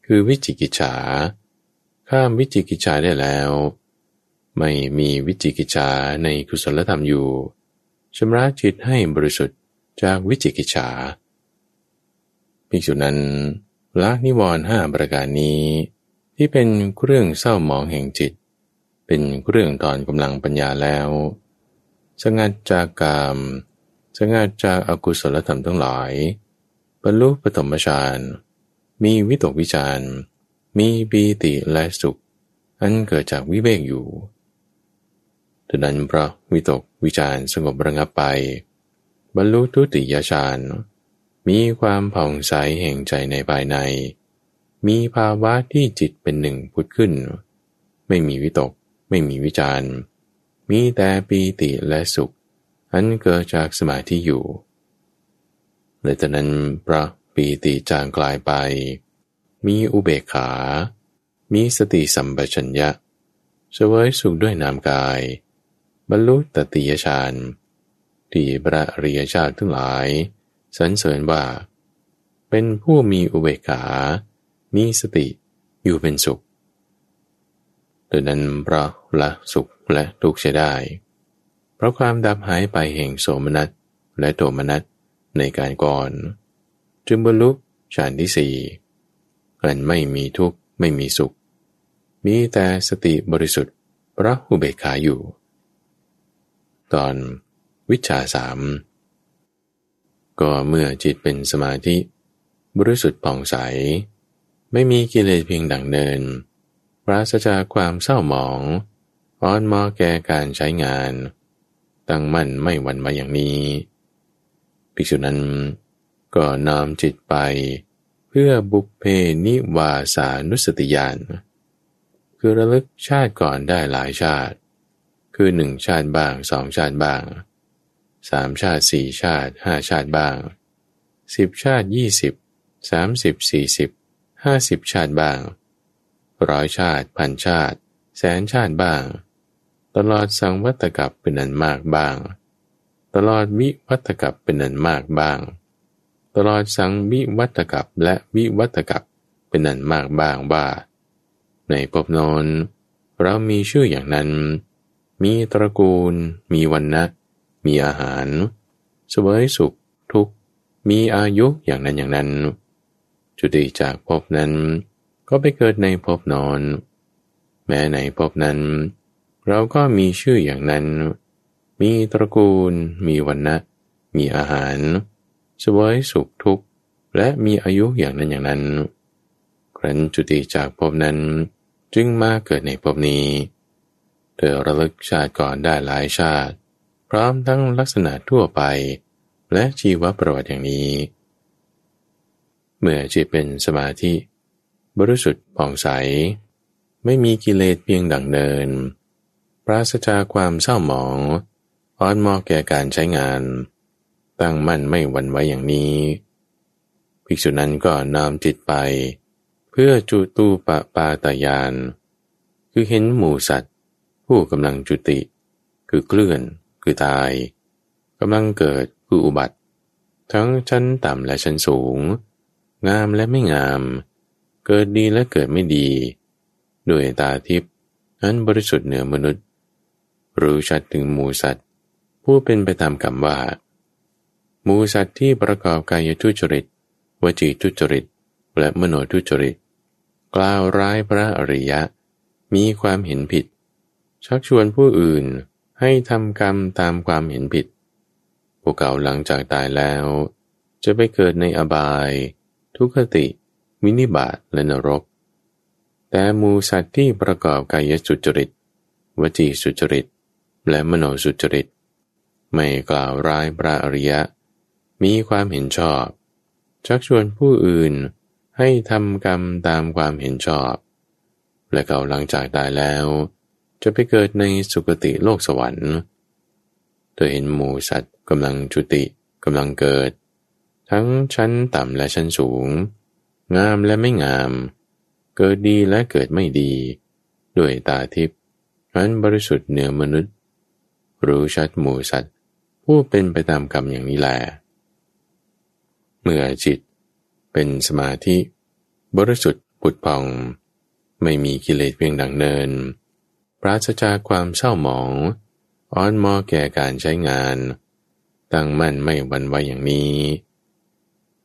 Speaker 1: คือวิจิกิจฉา ข้ามวิจิกิจฉาได้แล้ว ไม่มีวิจิกิจฉาในกุศลธรรมอยู่ชำระจิตให้บริสุทธิ์จากวิจิกิจฉาภิกษุนั้นละนิวรณ์ห้าประการนี้ ที่เป็นเครื่องเศร้าหมองแห่งจิต เป็นเครื่องถอนกำลังปัญญาแล้ว สงัดจากกาม สงัดจากอากุศลธรรมทั้งหลายบรรลุปฐมฌานมีวิตกวิจารมีปีติและสุข อันเกิดจากวิเวกอยู่ดังนั้นพระวิตกวิจารสงบระงับไป บรรลุทุติยฌานมีความผ่องใสแห่งใจในภายใน มีภาวะที่จิตเป็นหนึ่งพุดขึ้น ไม่มีวิตก ไม่มีวิจารมีแต่ปีติและสุข อันเกิดจากสมาธิอยู่ในตอนนั้นพระปีติจางกลายไป มีอุเบกขา มีสติสัมปชัญญะเสวยสุขด้วยนามกาย บรรลุตติยฌานที่พระอริยชาติทั้งหลายสรรเสริญว่า เป็นผู้มีอุเบกขา มีสติอยู่เป็นสุขดังนั้นเพราะละสุขและทุกข์จะได้ เพราะความดับหายไปแห่งโสมนัสและโทมนัสในการก่อน จึงบรรลุฌานที่สี่อันไม่มีทุกข์ไม่มีสุข มีแต่สติบริสุทธิ์พระอุเบกขาอยู่ ตอนวิชาสามก็เมื่อจิตเป็นสมาธิ บริสุทธิ์ผ่องใส ไม่มีกิเลสเพียงดังเนิน ปราศจากความเศร้าหมองอ่อนมอแก่การใช้งาน ตั้งมั่นไม่หวั่นไหวอย่างนี้ ภิกษุนั้นก็น้อมจิตไป เพื่อบุพเพนิวาสานุสติญาณคือระลึกชาติก่อนได้หลายชาติ คือหนึ่งชาติบ้างสองชาติบ้างสามชาติสี่ชาติห้าชาติบ้างสิบชาติยี่สิบสามสิบสี่สิบ ห้าสิบชาติบ้าง ร้อยชาติพันชาติ แสนชาติบ้าง ตลอดสังวัตกับเป็นอันมากบ้าง ตลอดวิวัตกับเป็นอันมากบ้าง ตลอดสังวิวัตกับและวิวัตกับเป็นอันมากบ้างว่า ในภพนนเรามีชื่ออย่างนั้น มีตระกูล มีวันนะมีอาหารสวยสุขทุกมีอายุอย่างนั้นอย่างนั้น จุติจากภพนั้น ก็ไปเกิดในภพนอน แม้ในภพนั้น เราก็มีชื่ออย่างนั้น มีตระกูล มีวันนะมีอาหารสวยสุขทุกและมีอายุอย่างนั้นอย่างนั้น ครั้นจุติจากภพนั้นจึงมาเกิดในภพนี้ เธอระลึกชาติก่อนได้หลายชาติ พร้อมทั้งลักษณะทั่วไป และชีวประวัติอย่างนี้ เมื่อจิตเป็นสมาธิ บริสุทธิ์ผ่องใส ไม่มีกิเลสเพียงดังเนิน ปราศจากความเศร้าหมอง อ่อนมอแก่การใช้งาน ตั้งมั่นไม่หวั่นไหวอย่างนี้ ภิกษุนั้นก็นำจิตไป เพื่อจุตูปปาตายาน คือเห็นหมู่สัตว์ ผู้กำลังจุติ คือเคลื่อน คือตายกำลังเกิดคืออุบัติ ทั้งชั้นต่ำและชั้นสูง งามและไม่งาม เกิดดีและเกิดไม่ดี ด้วยตาทิพย์นั้นบริสุทธิ์เหนือมนุษย์ รู้ชัดถึงหมูสัตว์ผู้เป็นไปตามกรรมว่า หมูสัตว์ที่ประกอบกายทุจริต วจีทุจริต และมโนทุจริต กล่าวร้ายพระอริยะ มีความเห็นผิด ชักชวนผู้อื่นให้ทำกรรมตามความเห็นผิด พวกเขาหลังจากตายแล้ว จะไปเกิดในอบาย ทุกขติ วินิบาตและนรก แต่มูสัตว์ที่ประกอบกายสุจริต วจีสุจริต และมโนสุจริต ไม่กล่าวร้ายพระอริยะ มีความเห็นชอบ ชักชวนผู้อื่นให้ทำกรรมตามความเห็นชอบ และเขาหลังจากตายแล้ว จะไปเกิดในสุคติโลกสวรรค์เธอเห็นหมูสัตว์กำลังจุติกำลังเกิด ทั้งชั้นต่ำและชั้นสูง งามและไม่งาม เกิดดีและเกิดไม่ดี ด้วยตาทิพย์นั้นบริสุทธิ์เหนือมนุษย์ รู้ชัดหมูสัตว์ผู้เป็นไปตามกรรมอย่างนี้แลเมื่อจิต เป็นสมาธิ บริสุทธิ์ปุดพอง ไม่มีกิเลสเพียงดังเนิน ปราศจากความเศร้าหมองอ่อนมอแก่การใช้งาน ตั้งมั่นไม่หวั่นไหวอย่างนี้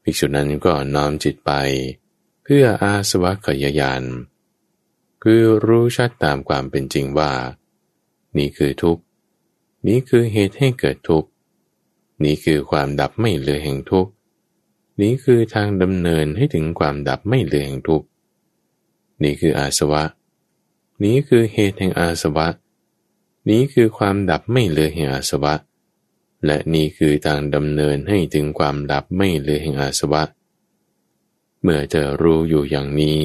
Speaker 1: ภิกษุนั้นก็น้อมจิตไป เพื่ออาสวะขยายาน คือรู้ชัดตามความเป็นจริงว่า นี่คือทุกข์ นี้คือเหตุให้เกิดทุกข์ นี้คือความดับไม่เหลือแห่งทุกข์ นี้คือทางดำเนินให้ถึงความดับไม่เหลือแห่งทุกข์ นี่คืออาสวะ นี้คือเหตุแห่งอาสวะ นี้คือความดับไม่เหลือแห่งอาสวะ และนี้คือทางดำเนินให้ถึงความดับไม่เหลือแห่งอาสวะ เมื่อเจะรู้อยู่อย่างนี้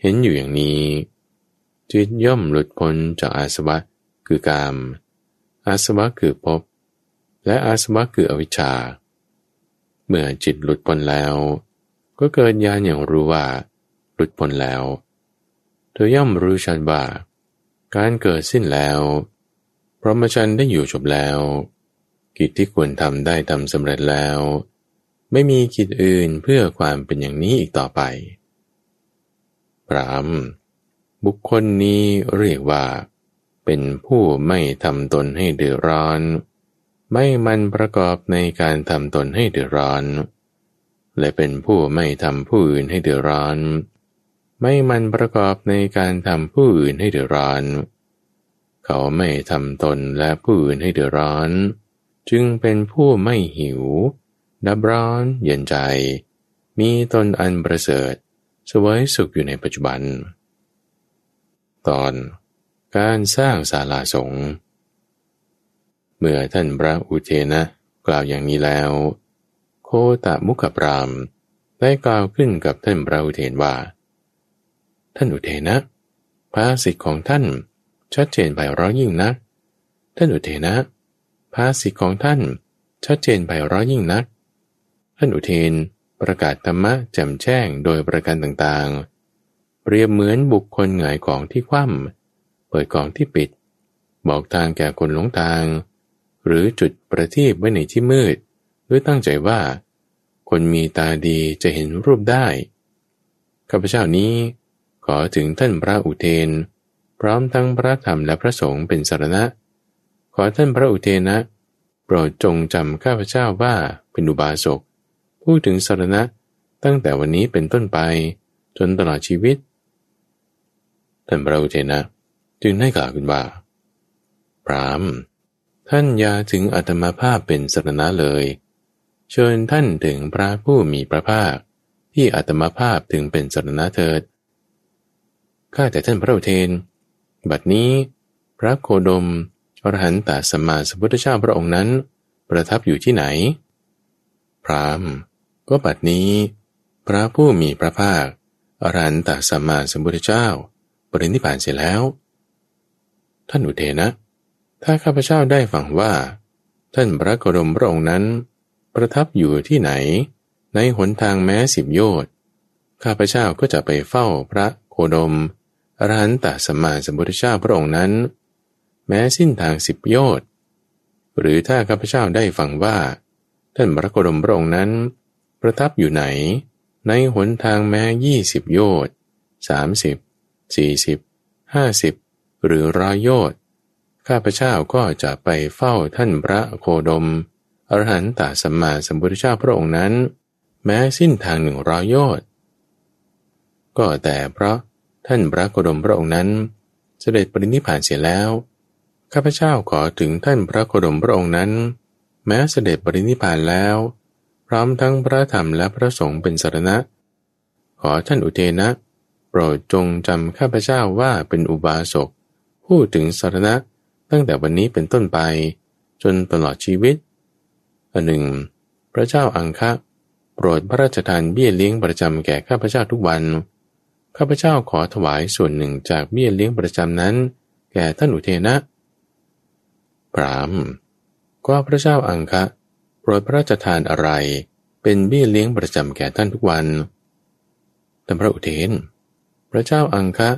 Speaker 1: เห็นอยู่อย่างนี้ จิตย่อมหลุดพ้นจากอาสวะคือกาม อาสวะคือภพ และอาสวะคืออวิชชา เมื่อจิตหลุดพ้นแล้ว ก็เกิดญาณอย่างรู้ว่า หลุดพ้นแล้ว เธอย่อมรู้ชัดว่าการเกิดสิ้นแล้วพรหมจรรย์ได้อยู่จบแล้ว กิจที่ควรทำได้ทำสำเร็จแล้ว ไม่มีกิจอื่นเพื่อความเป็นอย่างนี้อีกต่อไปพรามบุคคลนี้เรียกว่า เป็นผู้ไม่ทำตนให้เดือดร้อน ไม่มันประกอบในการทำตนให้เดือดร้อน และเป็นผู้ไม่ทำผู้อื่นให้เดือดร้อน ไม่มันประกอบในการทำผู้อื่นให้เดือดร้อน เขาไม่ทำตนและผู้อื่นให้เดือดร้อน จึงเป็นผู้ไม่หิว ดับร้อนเย็นใจ มีตนอันประเสริฐสวยสุขอยู่ในปัจจุบัน ตอนการสร้างศาลาสงฆ์เมื่อท่านพระอุเทนะกล่าวอย่างนี้แล้ว โคตะมุขปรามได้กล่าวขึ้นกับท่านพระอุเทนว่า ท่านอุเทนะภาสิทธิของท่านชัดเจนไปร้อยยิ่งนักท่านอุเทนะ ภาษิตของท่านชัดเจนไปร้อยยิ่งนัก ท่านอุเทนประกาศธรรมะแจ่มแจ้งโดยประการต่างๆ เปรียบเหมือนบุคคลหงายของที่คว่ำเปิดกล่องที่ปิด บอกทางแก่คนหลงทาง หรือจุดประทีปไว้ในที่มืดด้วยตั้งใจว่า คนมีตาดีจะเห็นรูปได้ข้าพเจ้านี้ ขอถึงท่านพระอุเทน พร้อมทั้งพระธรรมและพระสงฆ์เป็นสารณะ ขอท่านพระอุเทนะ โปรดจงจำข้าพเจ้าว่าเป็นอุบาสก พูดถึงสารณะตั้งแต่วันนี้เป็นต้นไป จนตลอดชีวิต ท่านพระอุเทนะ จึงได้กล่าวขึ้นว่าพรามท่านอย่าถึงอัตมาภาพเป็นสรณะเลย เชิญท่านถึงพระผู้มีพระภาค ที่อัตมาภาพถึงเป็นสรณะเถิดข้าแต่ท่านพระอุเทน บัดนี้ พระโคดม อรหันตสัมมาสัมพุทธเจ้าพระองค์นั้น ประทับอยู่ที่ไหน พรามก็บัดนี้ พระผู้มีพระภาคอรหันตสัมมาสัมพุทธเจ้า ปรินิพานเสร็จแล้ว ท่านอุเทนะ ถ้าข้าพเจ้าได้ฟังว่า ท่านพระโคดมพระองค์นั้น ประทับอยู่ที่ไหน ในหนทางแม้สิบโยชน์ข้าพเจ้าก็จะไปเฝ้าพระโคดมอรหันตสัมมาสัมพุทธเจ้าพระองค์นั้น ม้สิ้นทางสิบโยชน์หรือถ้าข้าพเจ้าได้ฟังว่า ท่านพระโคดมพระองค์นั้น ประทับอยู่ไหน ในหนทางแม้ยี่สิบโยชน์สามสิบสี่สิบห้าสิบหรือร้อยโยชน์ข้าพเจ้าก็จะไปเฝ้าท่านพระโคดม อรหันตสัมมาสัมพุทธเจ้าพระองค์นั้น แม้สิ้นทางหนึ่งร้อยโยชน์ก็แต่เพราะท่านพระโคดมพระองค์นั้น เสด็จปรินิพพานเสียแล้ว ข้าพเจ้าขอถึงท่านพระโคดมพระองค์นั้น แม้เสด็จปรินิพานแล้ว พร้อมทั้งพระธรรมและพระสงฆ์เป็นสารณะ ขอท่านอุเทนะ โปรดจงจำข้าพเจ้าว่าเป็นอุบาสกพูดถึงสารณะตั้งแต่วันนี้เป็นต้นไป จนตลอดชีวิตอันหนึ่ง พระเจ้าอังคะโปรดพระราชทานเบี้ยเลี้ยงประจำแก่ข้าพเจ้าทุกวัน ข้าพเจ้าขอถวายส่วนหนึ่งจากเบี้ยเลี้ยงประจำนั้น แก่ท่านอุเทนะ พรามก็พระเจ้าอังคะโปรดพระราชทานอะไร เป็นเบี้ยเลี้ยงประจำแก่ท่านทุกวันท่านพระอุเทน พระเจ้าอังคะ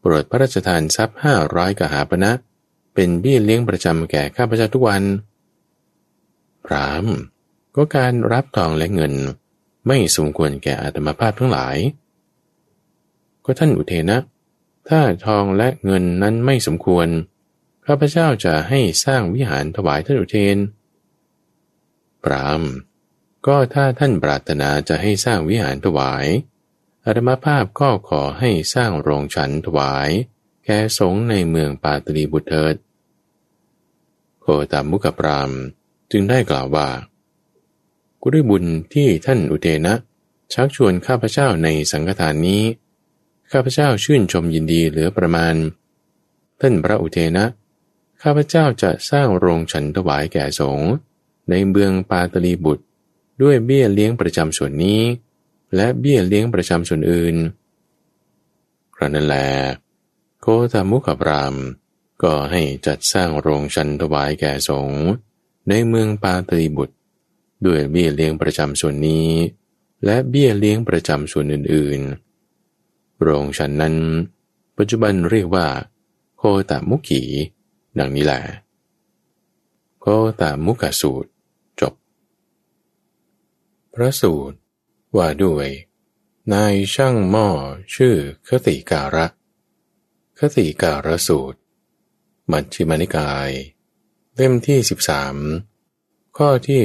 Speaker 1: โปรดพระราชทานทรัพย์ห้าร้อยกหาปณะเป็นเบี้ยเลี้ยงประจำแก่ข้าพเจ้าทุกวัน พรามก็การรับทองและเงินไม่สมควรแก่อาตมาภาพทั้งหลาย ก็ท่านอุเทนะ ถ้าทองและเงินนั้นไม่สมควร ข้าพเจ้าจะให้สร้างวิหารถวายท่านอุเทนปรามก็ถ้าท่านปรารถนาจะให้สร้างวิหารถวายอาตมาภาพก็ขอให้สร้างโรงฉันถวาย แก่สงในเมืองปาตลีบุตรเถิด โคตามุกปรามจึงได้กล่าวว่ากุด้วยบุญที่ท่านอุเทนะ ชักชวนข้าพเจ้าในสังฆทานนี้ ข้าพเจ้าชื่นชมยินดีเหลือประมาณ ท่านพระอุเทนะ ข้าพเจ้าจะสร้างโรงฉันถวายแก่สงฆ์ในเมืองปาตลีบุตร ด้วยเบี้ยเลี้ยงประจำส่วนนี้ และเบี้ยเลี้ยงประจำส่วนอื่นครั้นแลโคตามุขบราม ก็ให้จัดสร้างโรงฉันถวายแก่สงฆ์ในเมืองปาตลีบุตร ด้วยเบี้ยเลี้ยงประจำส่วนนี้ และเบี้ยเลี้ยงประจำส่วนอื่นๆ โรงฉันนั้น ปัจจุบันเรียกว่า โคตามุขี ดังนี้แหละโคตามุขสูตรจบ พระสูตรว่าด้วย นายช่างหม้อชื่อคติการะ คติการะสูตร มัชฌิมานิกาย เล่มที่ 13 ข้อที่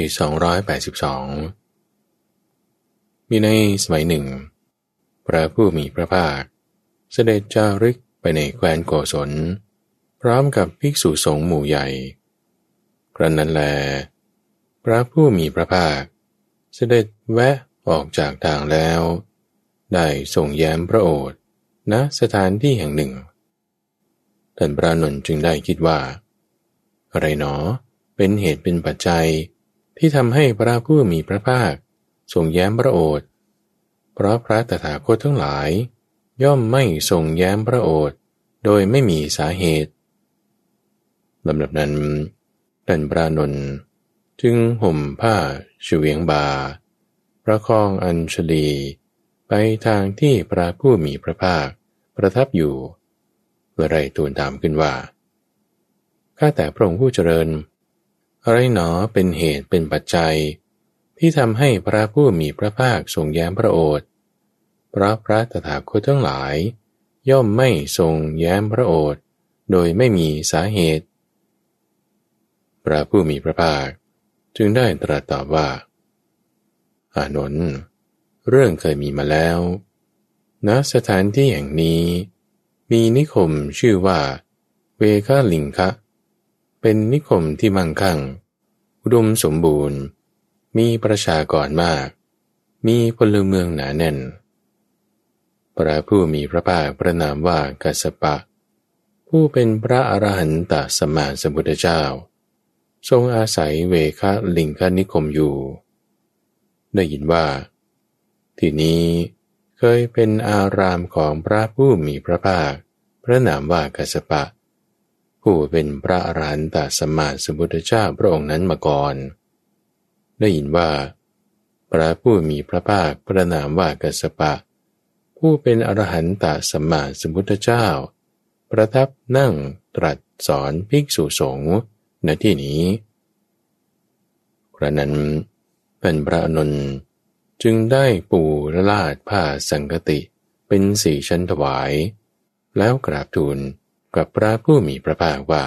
Speaker 1: 282 มีในสมัยหนึ่ง พระผู้มีพระภาค เสด็จจาริกไปในแคว้นโกศล พร้อมกับภิกษุสงฆ์หมู่ใหญ่ ครั้นนั้นแล พระผู้มีพระภาค เสด็จแวะออกจากทางแล้ว ได้ส่งแย้มพระโอษฐ์ณสถานที่แห่งหนึ่งท่านพระนนจึงได้คิดว่า อะไรหนอ เป็นเหตุเป็นปัจจัยที่ทำให้พระผู้มีพระภาคส่งแย้มพระโอษฐ์เพราะพระตถาคตทั้งหลาย ย่อมไม่ส่งแย้มพระโอษฐ์โดยไม่มีสาเหตุ ลำดับนั้นท่านพระนนจึงห่มผ้าเฉียงบาประคองอัญชลี ไปทางที่พระผู้มีพระภาคประทับอยู่อะไรตูนตามขึ้นว่า ข้าแต่พระองค์ผู้เจริญ อะไรหนอเป็นเหตุเป็นปัจจัย ที่ทำให้พระผู้มีพระภาคทรงแย้มพระโอษฐ์พระพระตถาคตทั้งหลาย ย่อมไม่ทรงแย้มพระโอษฐ์โดยไม่มีสาเหตุ พระผู้มีพระภาค จึงได้ตรัสตอบว่า อานนท์เรื่องเคยมีมาแล้วณสถานที่แห่งนี้ มีนิคมชื่อว่า เวคาลิงคะ เป็นนิคมที่มั่งคั่ง อุดมสมบูรณ์ มีประชากรมาก มีพลเมืองหนาแน่น พระผู้มีพระภาคประนามว่ากัสปะ ผู้เป็นพระอรหันตสัมมาสัมพุทธเจ้า ทรงอาศัยเวคะลิงคนิคมอยู่ ได้ยินว่า ที่นี้เคยเป็นอารามของพระผู้มีพระภาค พระนามว่ากัสปะ ผู้เป็นพระอรหันตสมมาสมุทธเจ้าพระองค์นั้นมาก่อน ได้ยินว่า พระผู้มีพระภาคพระนามว่ากัสปะ ผู้เป็นอรหันตสมมาสมุทธเจ้า ประทับนั่งตรัสสอนภิกษุสงฆ์ ณที่นี้กระนั้นเป็นพระนนจึงได้ปูละลาดผ้าสังกติเป็นสี่ชั้นถวาย แล้วกราบทูลกับพระผู้มีพระภาคว่า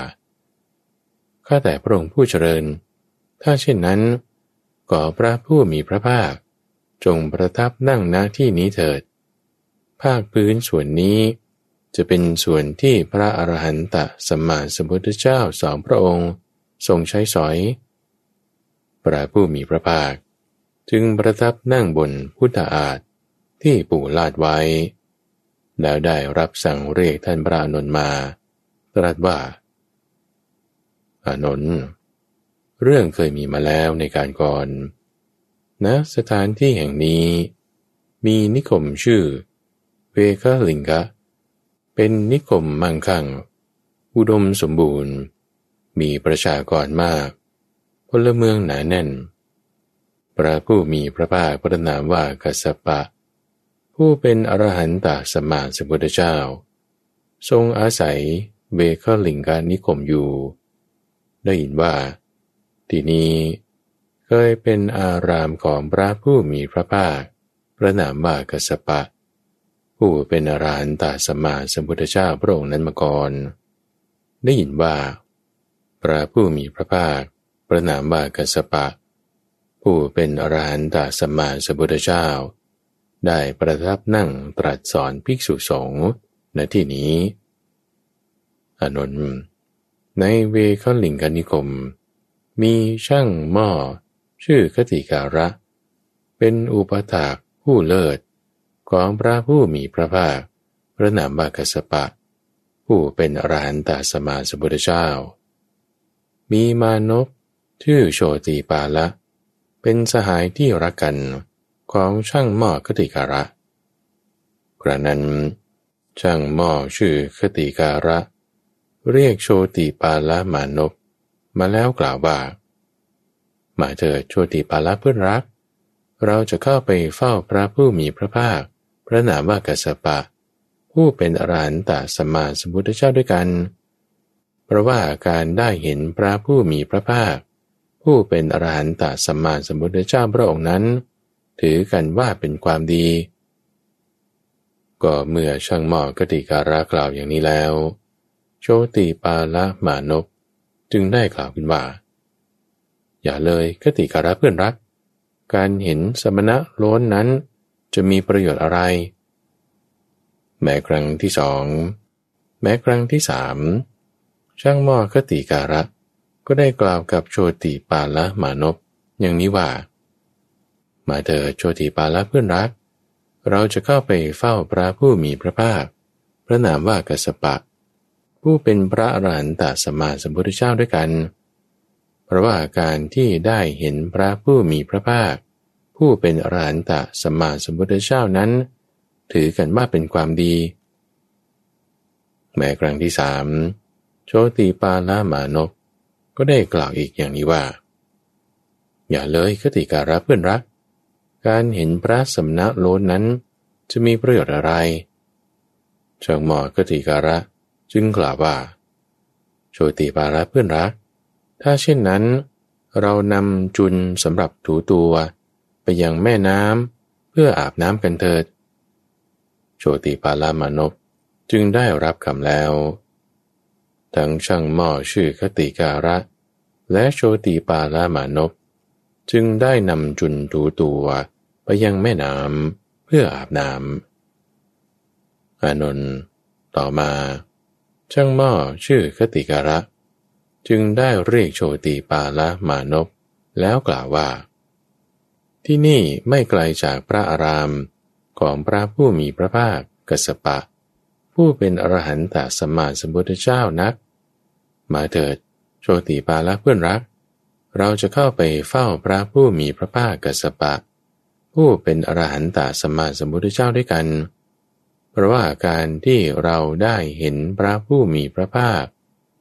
Speaker 1: ข้าแต่พระองค์ผู้เจริญ ถ้าเช่นนั้นก่อพระผู้มีพระภาค จงประทับนั่งณที่นี้เถิด ภาคพื้นส่วนนี้จะเป็นส่วนที่พระอรหันตสัมมาสัมพุทธเจ้าสองพระองค์ ทรงใช้สอย พระผู้มีพระภาค จึงประทับนั่งบนพุทธอาฏที่ปู่ลาดไว้ แล้วได้รับสั่งเรียกท่านพระนนมาตรัสว่า อานนท์เรื่องเคยมีมาแล้วในการก่อนณนะสถานที่แห่งนี้ มีนิคมชื่อ เวคลิงกะ เป็นนิคมมั่งคั่ง อุดมสมบูรณ์ มีประชากรมากพลเมืองหนาแน่น พระผู้มีพระภาคพระนามว่ากัสปะ ผู้เป็นอรหันตสมมาสมุทธเจ้า ทรงอาศัยเบคลิงกานิคมอยู่ ได้ยินว่า ที่นี้เคยเป็นอารามของพระผู้มีพระภาค พระนามว่ากัสปะ ผู้เป็นอรหันตสมมาสมุทธเจ้าพระองค์นั้นมาก่อนได้ยินว่า พระผู้มีพระภาคประนามว่ากัสปะ ผู้เป็นอรหันตสัมมาสัมพุทธเจ้า ได้ประทับนั่งตรัสสอนภิกษุสงฆ์ณที่นี้อานนท์ในเวคลิงกนิคม มีช่างหม้อ ชื่อคติการะ เป็นอุปถากผู้เลิศ ของพระผู้มีพระภาค พระนามว่ากัสปะ ผู้เป็นอรหันตสัมมาสัมพุทธเจ้า มีมานพชื่อโชติปาละ เป็นสหายที่รักกันของช่างหม้อคติการะ กระนั้น ช่างหม้อชื่อคติการะ เรียกโชติปาละมานพมาแล้วกล่าวว่า มาเถิดโชติปาละเพื่อนรัก เราจะเข้าไปเฝ้าพระผู้มีพระภาค พระนามว่ากัสปะ ผู้เป็นอรหันตสัมมาสมุทธเจ้าด้วยกัน ราะว่าการได้เห็นพระผู้มีพระภาค ผู้เป็นอรหันตสัมมาสัมพุทธเจ้าพระองค์นั้น ถือกันว่าเป็นความดี ก็เมื่อช่างหมอกติการากล่าวอย่างนี้แล้ว โชติปาละมานพจึงได้กล่าวขึ้นว่า อย่าเลยกติการะเพื่อนรัก การเห็นสมณะล้นนั้นจะมีประโยชน์อะไร แม้ครั้งที่สอง แม้ครั้งที่สาม ช่างหม้อคติการะ ก็ได้กล่าวกับโชติปาละมานพอย่างนี้ว่า มาเถิดโชติปาละเพื่อนรัก เราจะเข้าไปเฝ้าพระผู้มีพระภาค พระนามว่ากัสปะ ผู้เป็นพระอรหันตสมมาสัมพุทธเจ้าด้วยกัน เพราะว่าการที่ได้เห็นพระผู้มีพระภาค ผู้เป็นอรหันตสมมาสัมพุทธเจ้านั้น ถือกันว่าเป็นความดีแม้ครั้งที่สาม ติปาลามานกก็ได้กล่าวอีกอย่างนี้ว่า อย่าเลยคติการะเพื่อนรัก การเห็นพระสำนักโลนนั้นจะมีประโยชน์อะไรเชิงหมอคติการะจึงกล่าวว่า โชติปาระเพื่อนรัก ถ้าเช่นนั้น เรานำจุนสำหรับถูตัว ไปยังแม่น้ำเพื่ออาบน้ำกันเถิด โชติปาลามานพจึงได้รับคำแล้ว ทั้งช่างหม้อชื่อคติการะ และโชติปาลามานพจึงได้นำจุนถูตัวไปยังแม่น้ำเพื่ออาบน้ำอานนท์ต่อมา ช่างหม้อชื่อคติการะ จึงได้เรียกโชติปาละมานพแล้วกล่าวว่า ที่นี่ไม่ไกลจากพระอารามของพระผู้มีพระภาคกัสปะ ผู้เป็นอรหันตสมมาสมุทธเจ้านัก มาเถิดโชติปาละเพื่อนรัก เราจะเข้าไปเฝ้าพระผู้มีพระภาคกัสปะ ผู้เป็นอรหันตสมมาสมุทธเจ้าด้วยกัน เพราะว่าการที่เราได้เห็นพระผู้มีพระภาค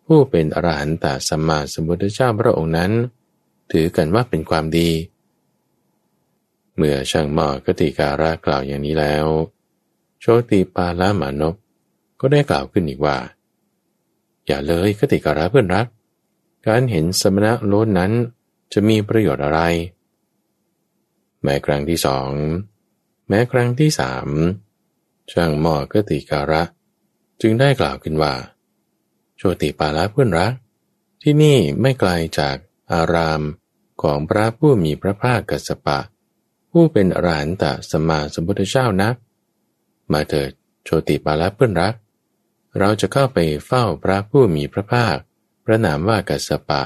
Speaker 1: ผู้เป็นอรหันตสมมาสมุทธเจ้าพระองค์นั้น ถือกันว่าเป็นความดี เมื่อช่างหมอกติการะกล่าวอย่างนี้แล้ว โชติปาละมานพ ก็ได้กล่าวขึ้นอีกว่า อย่าเลยคติการะเพื่อนรัก การเห็นสมณะโลนนั้นจะมีประโยชน์อะไร แม้ครั้งที่สอง แม้ครั้งที่สามช่างหมอกติการะ จึงได้กล่าวขึ้นว่า โชติปาละเพื่อนรัก ที่นี่ไม่ไกลจากอารามของพระผู้มีพระภาคกัสปะ ผู้เป็นอรหันตสมมาสมุทธเจ้านักมาเถิดโชติปาละเพื่อนรัก เราจะเข้าไปเฝ้าพระผู้มีพระภาค พระนามว่ากัสปะ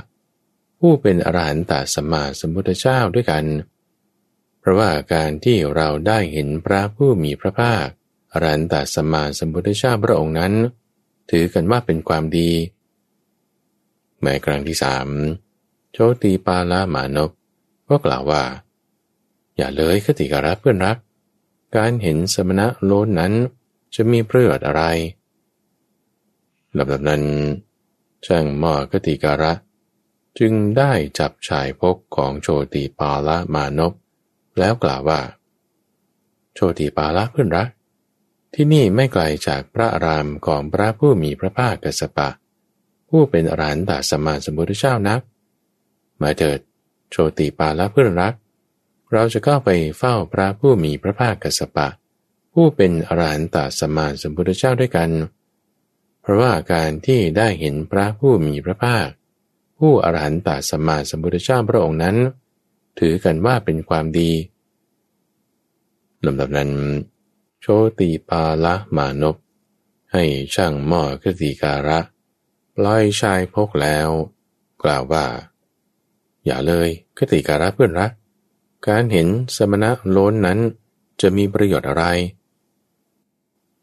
Speaker 1: ผู้เป็นอรหันตสมมาสมุทธเจ้าด้วยกัน เพราะว่าการที่เราได้เห็นพระผู้มีพระภาคอรหันตสมมาสมุทธเจ้าพระองค์นั้น ถือกันว่าเป็นความดีแม้ครั้งที่สามโชติปาลามานพก็กล่าวว่า อย่าเลยคติการะเพื่อนรัก การเห็นสมณะโลนนั้นจะมีประโยชน์อะไร ลำดับนั้นช่างหม้อกติการะ จึงได้จับชายพกของโชติปาละมานพแล้วกล่าวว่า โชติปาละเพื่อนรัก ที่นี่ไม่ไกลจากพระอารามของพระผู้มีพระภาคกัสปะ ผู้เป็นอรหันตสมมาสมุทธเจ้านัก มาเถิด โชติปาละเพื่อนรัก เราจะเข้าไปเฝ้าพระผู้มีพระภาคกัสปะ ผู้เป็นอรหันตสมมาสมุทธเจ้าด้วยกันเพราะว่าการที่ได้เห็นพระผู้มีพระภาค ผู้อรหันตสัมมาสัมพุทธเจ้าพระองค์นั้น ถือกันว่าเป็นความดีลำดับนั้น โชติปาละมานพให้ช่างหม้อคติการะปล่อยชายพกแล้ว กล่าวว่า อย่าเลยคติการะเพื่อนรักการเห็นสมณะโล้นนั้นจะมีประโยชน์อะไร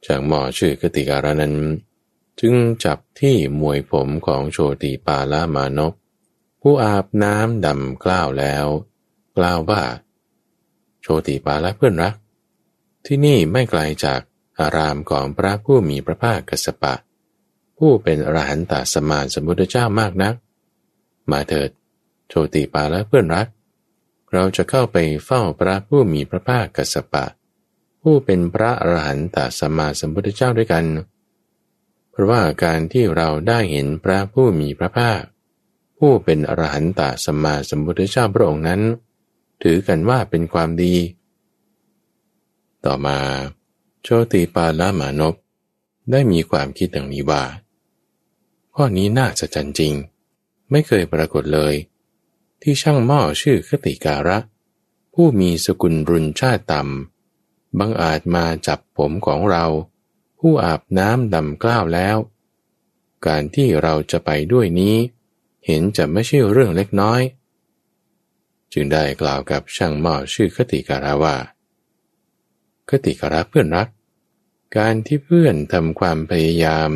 Speaker 1: ช่างหม้อชื่อคติการะนั้น จึงจับที่มวยผมของโชติปาลามานพผู้อาบน้ำดำกล้าวแล้ว กล่าวว่า โชติปาละเพื่อนรัก ที่นี่ไม่ไกลจากอารามของพระผู้มีพระภาคกัสปะ ผู้เป็นอรหันตสมานสมุทธเจ้ามากนัก มาเถิด โชติปาละเพื่อนรัก เราจะเข้าไปเฝ้าพระผู้มีพระภาคกัสปะ ผู้เป็นพระอรหันตสมมาสมุทธเจ้าด้วยกันเพราะว่าการที่เราได้เห็นพระผู้มีพระภาค ผู้เป็นอรหันตสัมมาสัมพุทธเจ้าพระองค์นั้น ถือกันว่าเป็นความดี ต่อมา โชติปาละมานพได้มีความคิดดังนี้ว่าข้อนี้น่าจะจันจริง ไม่เคยปรากฏเลย ที่ช่างหม้อชื่อคติการะ ผู้มีสกุลรุนชาติต่ำบังอาจมาจับผมของเรา ผู้อาบน้ำดำกล้าวแล้ว การที่เราจะไปด้วยนี้ เห็นจะไม่ใช่เรื่องเล็กน้อย จึงได้กล่าวกับช่างหม้อชื่อคติการะว่า คติการะเพื่อนรัก การที่เพื่อนทำความพยายาม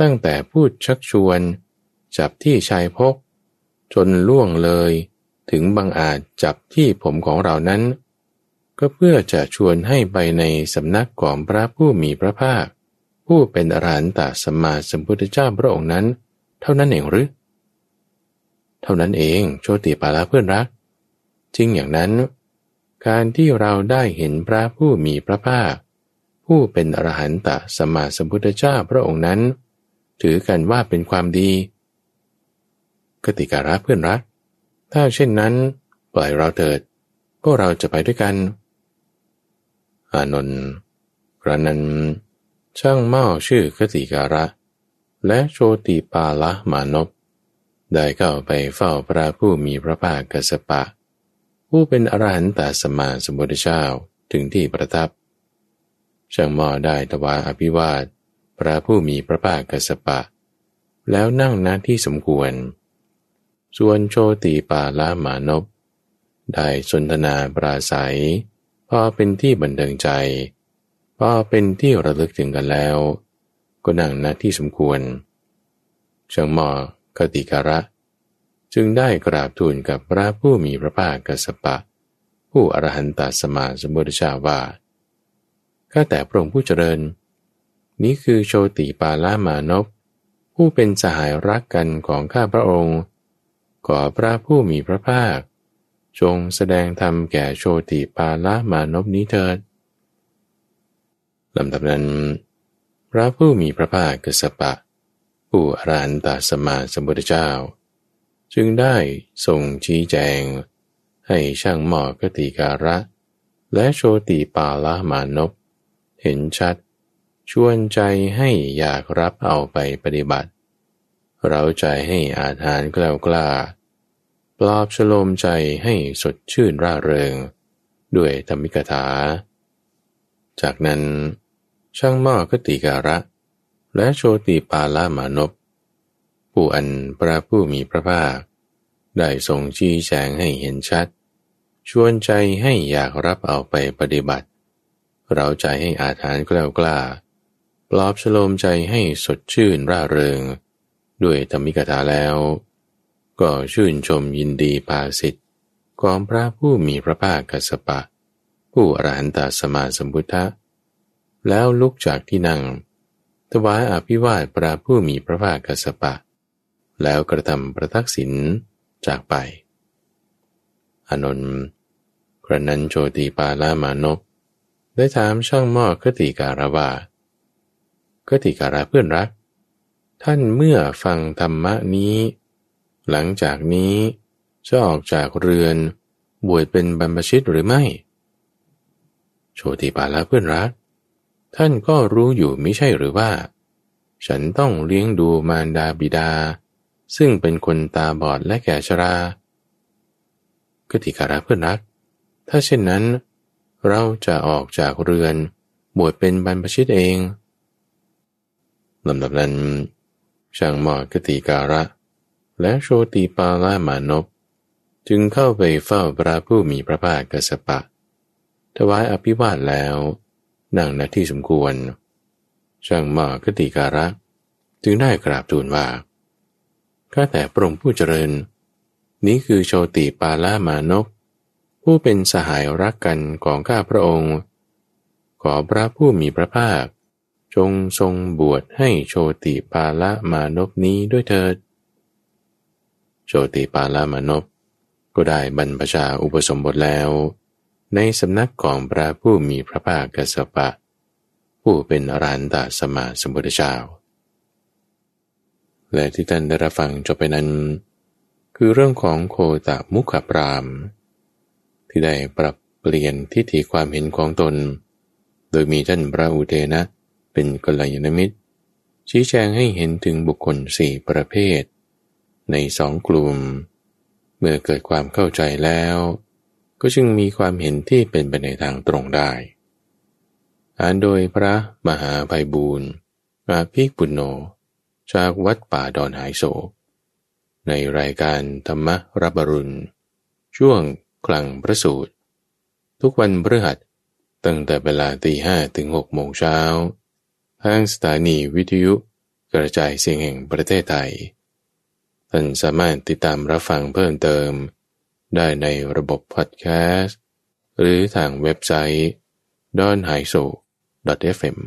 Speaker 1: ตั้งแต่พูดชักชวน จับที่ชายพก จนล่วงเลย ถึงบังอาจจับที่ผมของเรานั้น ก็เพื่อจะชวนให้ไปในสำนักของพระผู้มีพระภาค ผู้เป็นอรหันตสมมาสัมพุทธเจ้าพระองค์นั้น เท่านั้นเองหรือ เท่านั้นเองโชติปาลาเพื่อนรัก จริงอย่างนั้น การที่เราได้เห็นพระผู้มีพระภาค ผู้เป็นอรหันตสมมาสัมพุทธเจ้าพระองค์นั้น ถือกันว่าเป็นความดีกติการะเพื่อนรัก ถ้าเช่นนั้น ปล่อยเราเถิด ก็เราจะไปด้วยกัน อานนท์กระนั้นช่างเมาชื่อกติการะ และโชติปาละมานพได้เข้าไปเฝ้าพระผู้มีพระภาคกสปะ ผู้เป็นอรหันตสมาสมุทธเจ้าถึงที่ประทับ ช่างหม้อได้ถวายอภิวาท พระผู้มีพระภาคกสปะ แล้วนั่งณที่สมควร ส่วนโชติปาลามานพได้สนทนาปราศัย พอเป็นที่บันเทิงใจ พอเป็นที่ระลึกถึงกันแล้ว ก็นั่งณที่สมควร เชิงหมอคติการะ จึงได้กราบทูลกับพระผู้มีพระภาคกสปะ ผู้อรหันตสมาสมุทธเจ้าว่าข้าแต่พระองค์ผู้เจริญ นี้คือโชติปาลามานพผู้เป็นสหายรักกันของข้าพระองค์ ขอพระผู้มีพระภาค จงแสดงธรรมแก่โชติปาลามานพนี้เถิดลำดับนั้น พระผู้มีพระภาคกสปะ ผู้อรันตสมาสมุทธเจ้า จึงได้ทรงชี้แจง ให้ช่างหมอกติการะ และโชติปาลามานพเห็นชัด ชวนใจให้อยากรับเอาไปปฏิบัติ เราใจให้อาถานกล้ากล้า ปลอบฉโลมใจให้สดชื่นร่าเริง ด้วยธรรมิกถา จากนั้น ช่างหม้อกติการะ และโชติปาลามานพผู้อันพระผู้มีพระภาค ได้ทรงชี้แจงให้เห็นชัด ชวนใจให้อยากรับเอาไปปฏิบัติ เราใจให้อาถานกล้ากล้าปลอบฉโลมใจให้สดชื่นร่าเริง ด้วยธรรมิกถาแล้ว ก็ชื่นชมยินดีภาสิทธิ์ของพระผู้มีพระภาคกัสปะ ผู้อรหันตสมาสมพุทธะ แล้วลุกจากที่นั่ง ถวายอภิวาทพระผู้มีพระภาคกัสปะ แล้วกระทำประทักษิณจากไปอนนท์กระนั้นโชติปาลามานพได้ถามช่างหม้อคติการว่าก็ติการะเพื่อนรัก ท่านเมื่อฟังธรรมะนี้ หลังจากนี้จะออกจากเรือนบวชเป็นบรรพชิตหรือไม่ โชติปาละเพื่อนรัก ท่านก็รู้อยู่ไม่ใช่หรือว่า ฉันต้องเลี้ยงดูมารดาบิดา ซึ่งเป็นคนตาบอดและแก่ชรากติการะเพื่อนรัก ถ้าเช่นนั้น เราจะออกจากเรือนบวชเป็นบรรพชิตเองลำดับนั้นช่างหมอกติการะ และโชติปาลามานพจึงเข้าไปเฝ้าพระผู้มีพระภาคกสปะ ถวายอภิวาทแล้วนั่งณที่สมควร ช่างหมอกติการะ จึงได้กราบทูลว่า ข้าแต่พระองค์ผู้เจริญ นี้คือโชติปาลามานพผู้เป็นสหายรักกันของข้าพระองค์ ขอพระผู้มีพระภาค จงทรงบวชให้โชติปาละมานพนี้ด้วยเถิด โชติปาละมานพก็ได้บรรพชาอุปสมบทแล้ว ในสำนักของพระผู้มีพระภาคกสปะ ผู้เป็นอรันตสมาสมุทธเจ้า และที่ท่านได้รับฟังจบไปนั้น คือเรื่องของโคตะมุขปราม ที่ได้ปรับเปลี่ยนทิฏฐิความเห็นของตน โดยมีท่านพระอุเทนะ เป็นกัลยาณมิตร ชี้แจงให้เห็นถึงบุคคลสี่ประเภท ในสองกลุ่ม เมื่อเกิดความเข้าใจแล้ว ก็จึงมีความเห็นที่เป็นไปในทางตรงได้ อ่านโดยพระมหาไพบูรณ์อาภิปุณโญจากวัดป่าดอนหายโศกในรายการธรรมรับรุณ ช่วงคลังพระสูตร ทุกวันพฤหัสตั้งแต่เวลาตีห้ถึงหกโมงเช้าทางสถานีวิทยุกระจายเสียงแห่งประเทศไทย ท่านสามารถติดตามรับฟังเพิ่มเติม ได้ในระบบพอดแคสต์ หรือทางเว็บไซต์ d o n h a i s o fm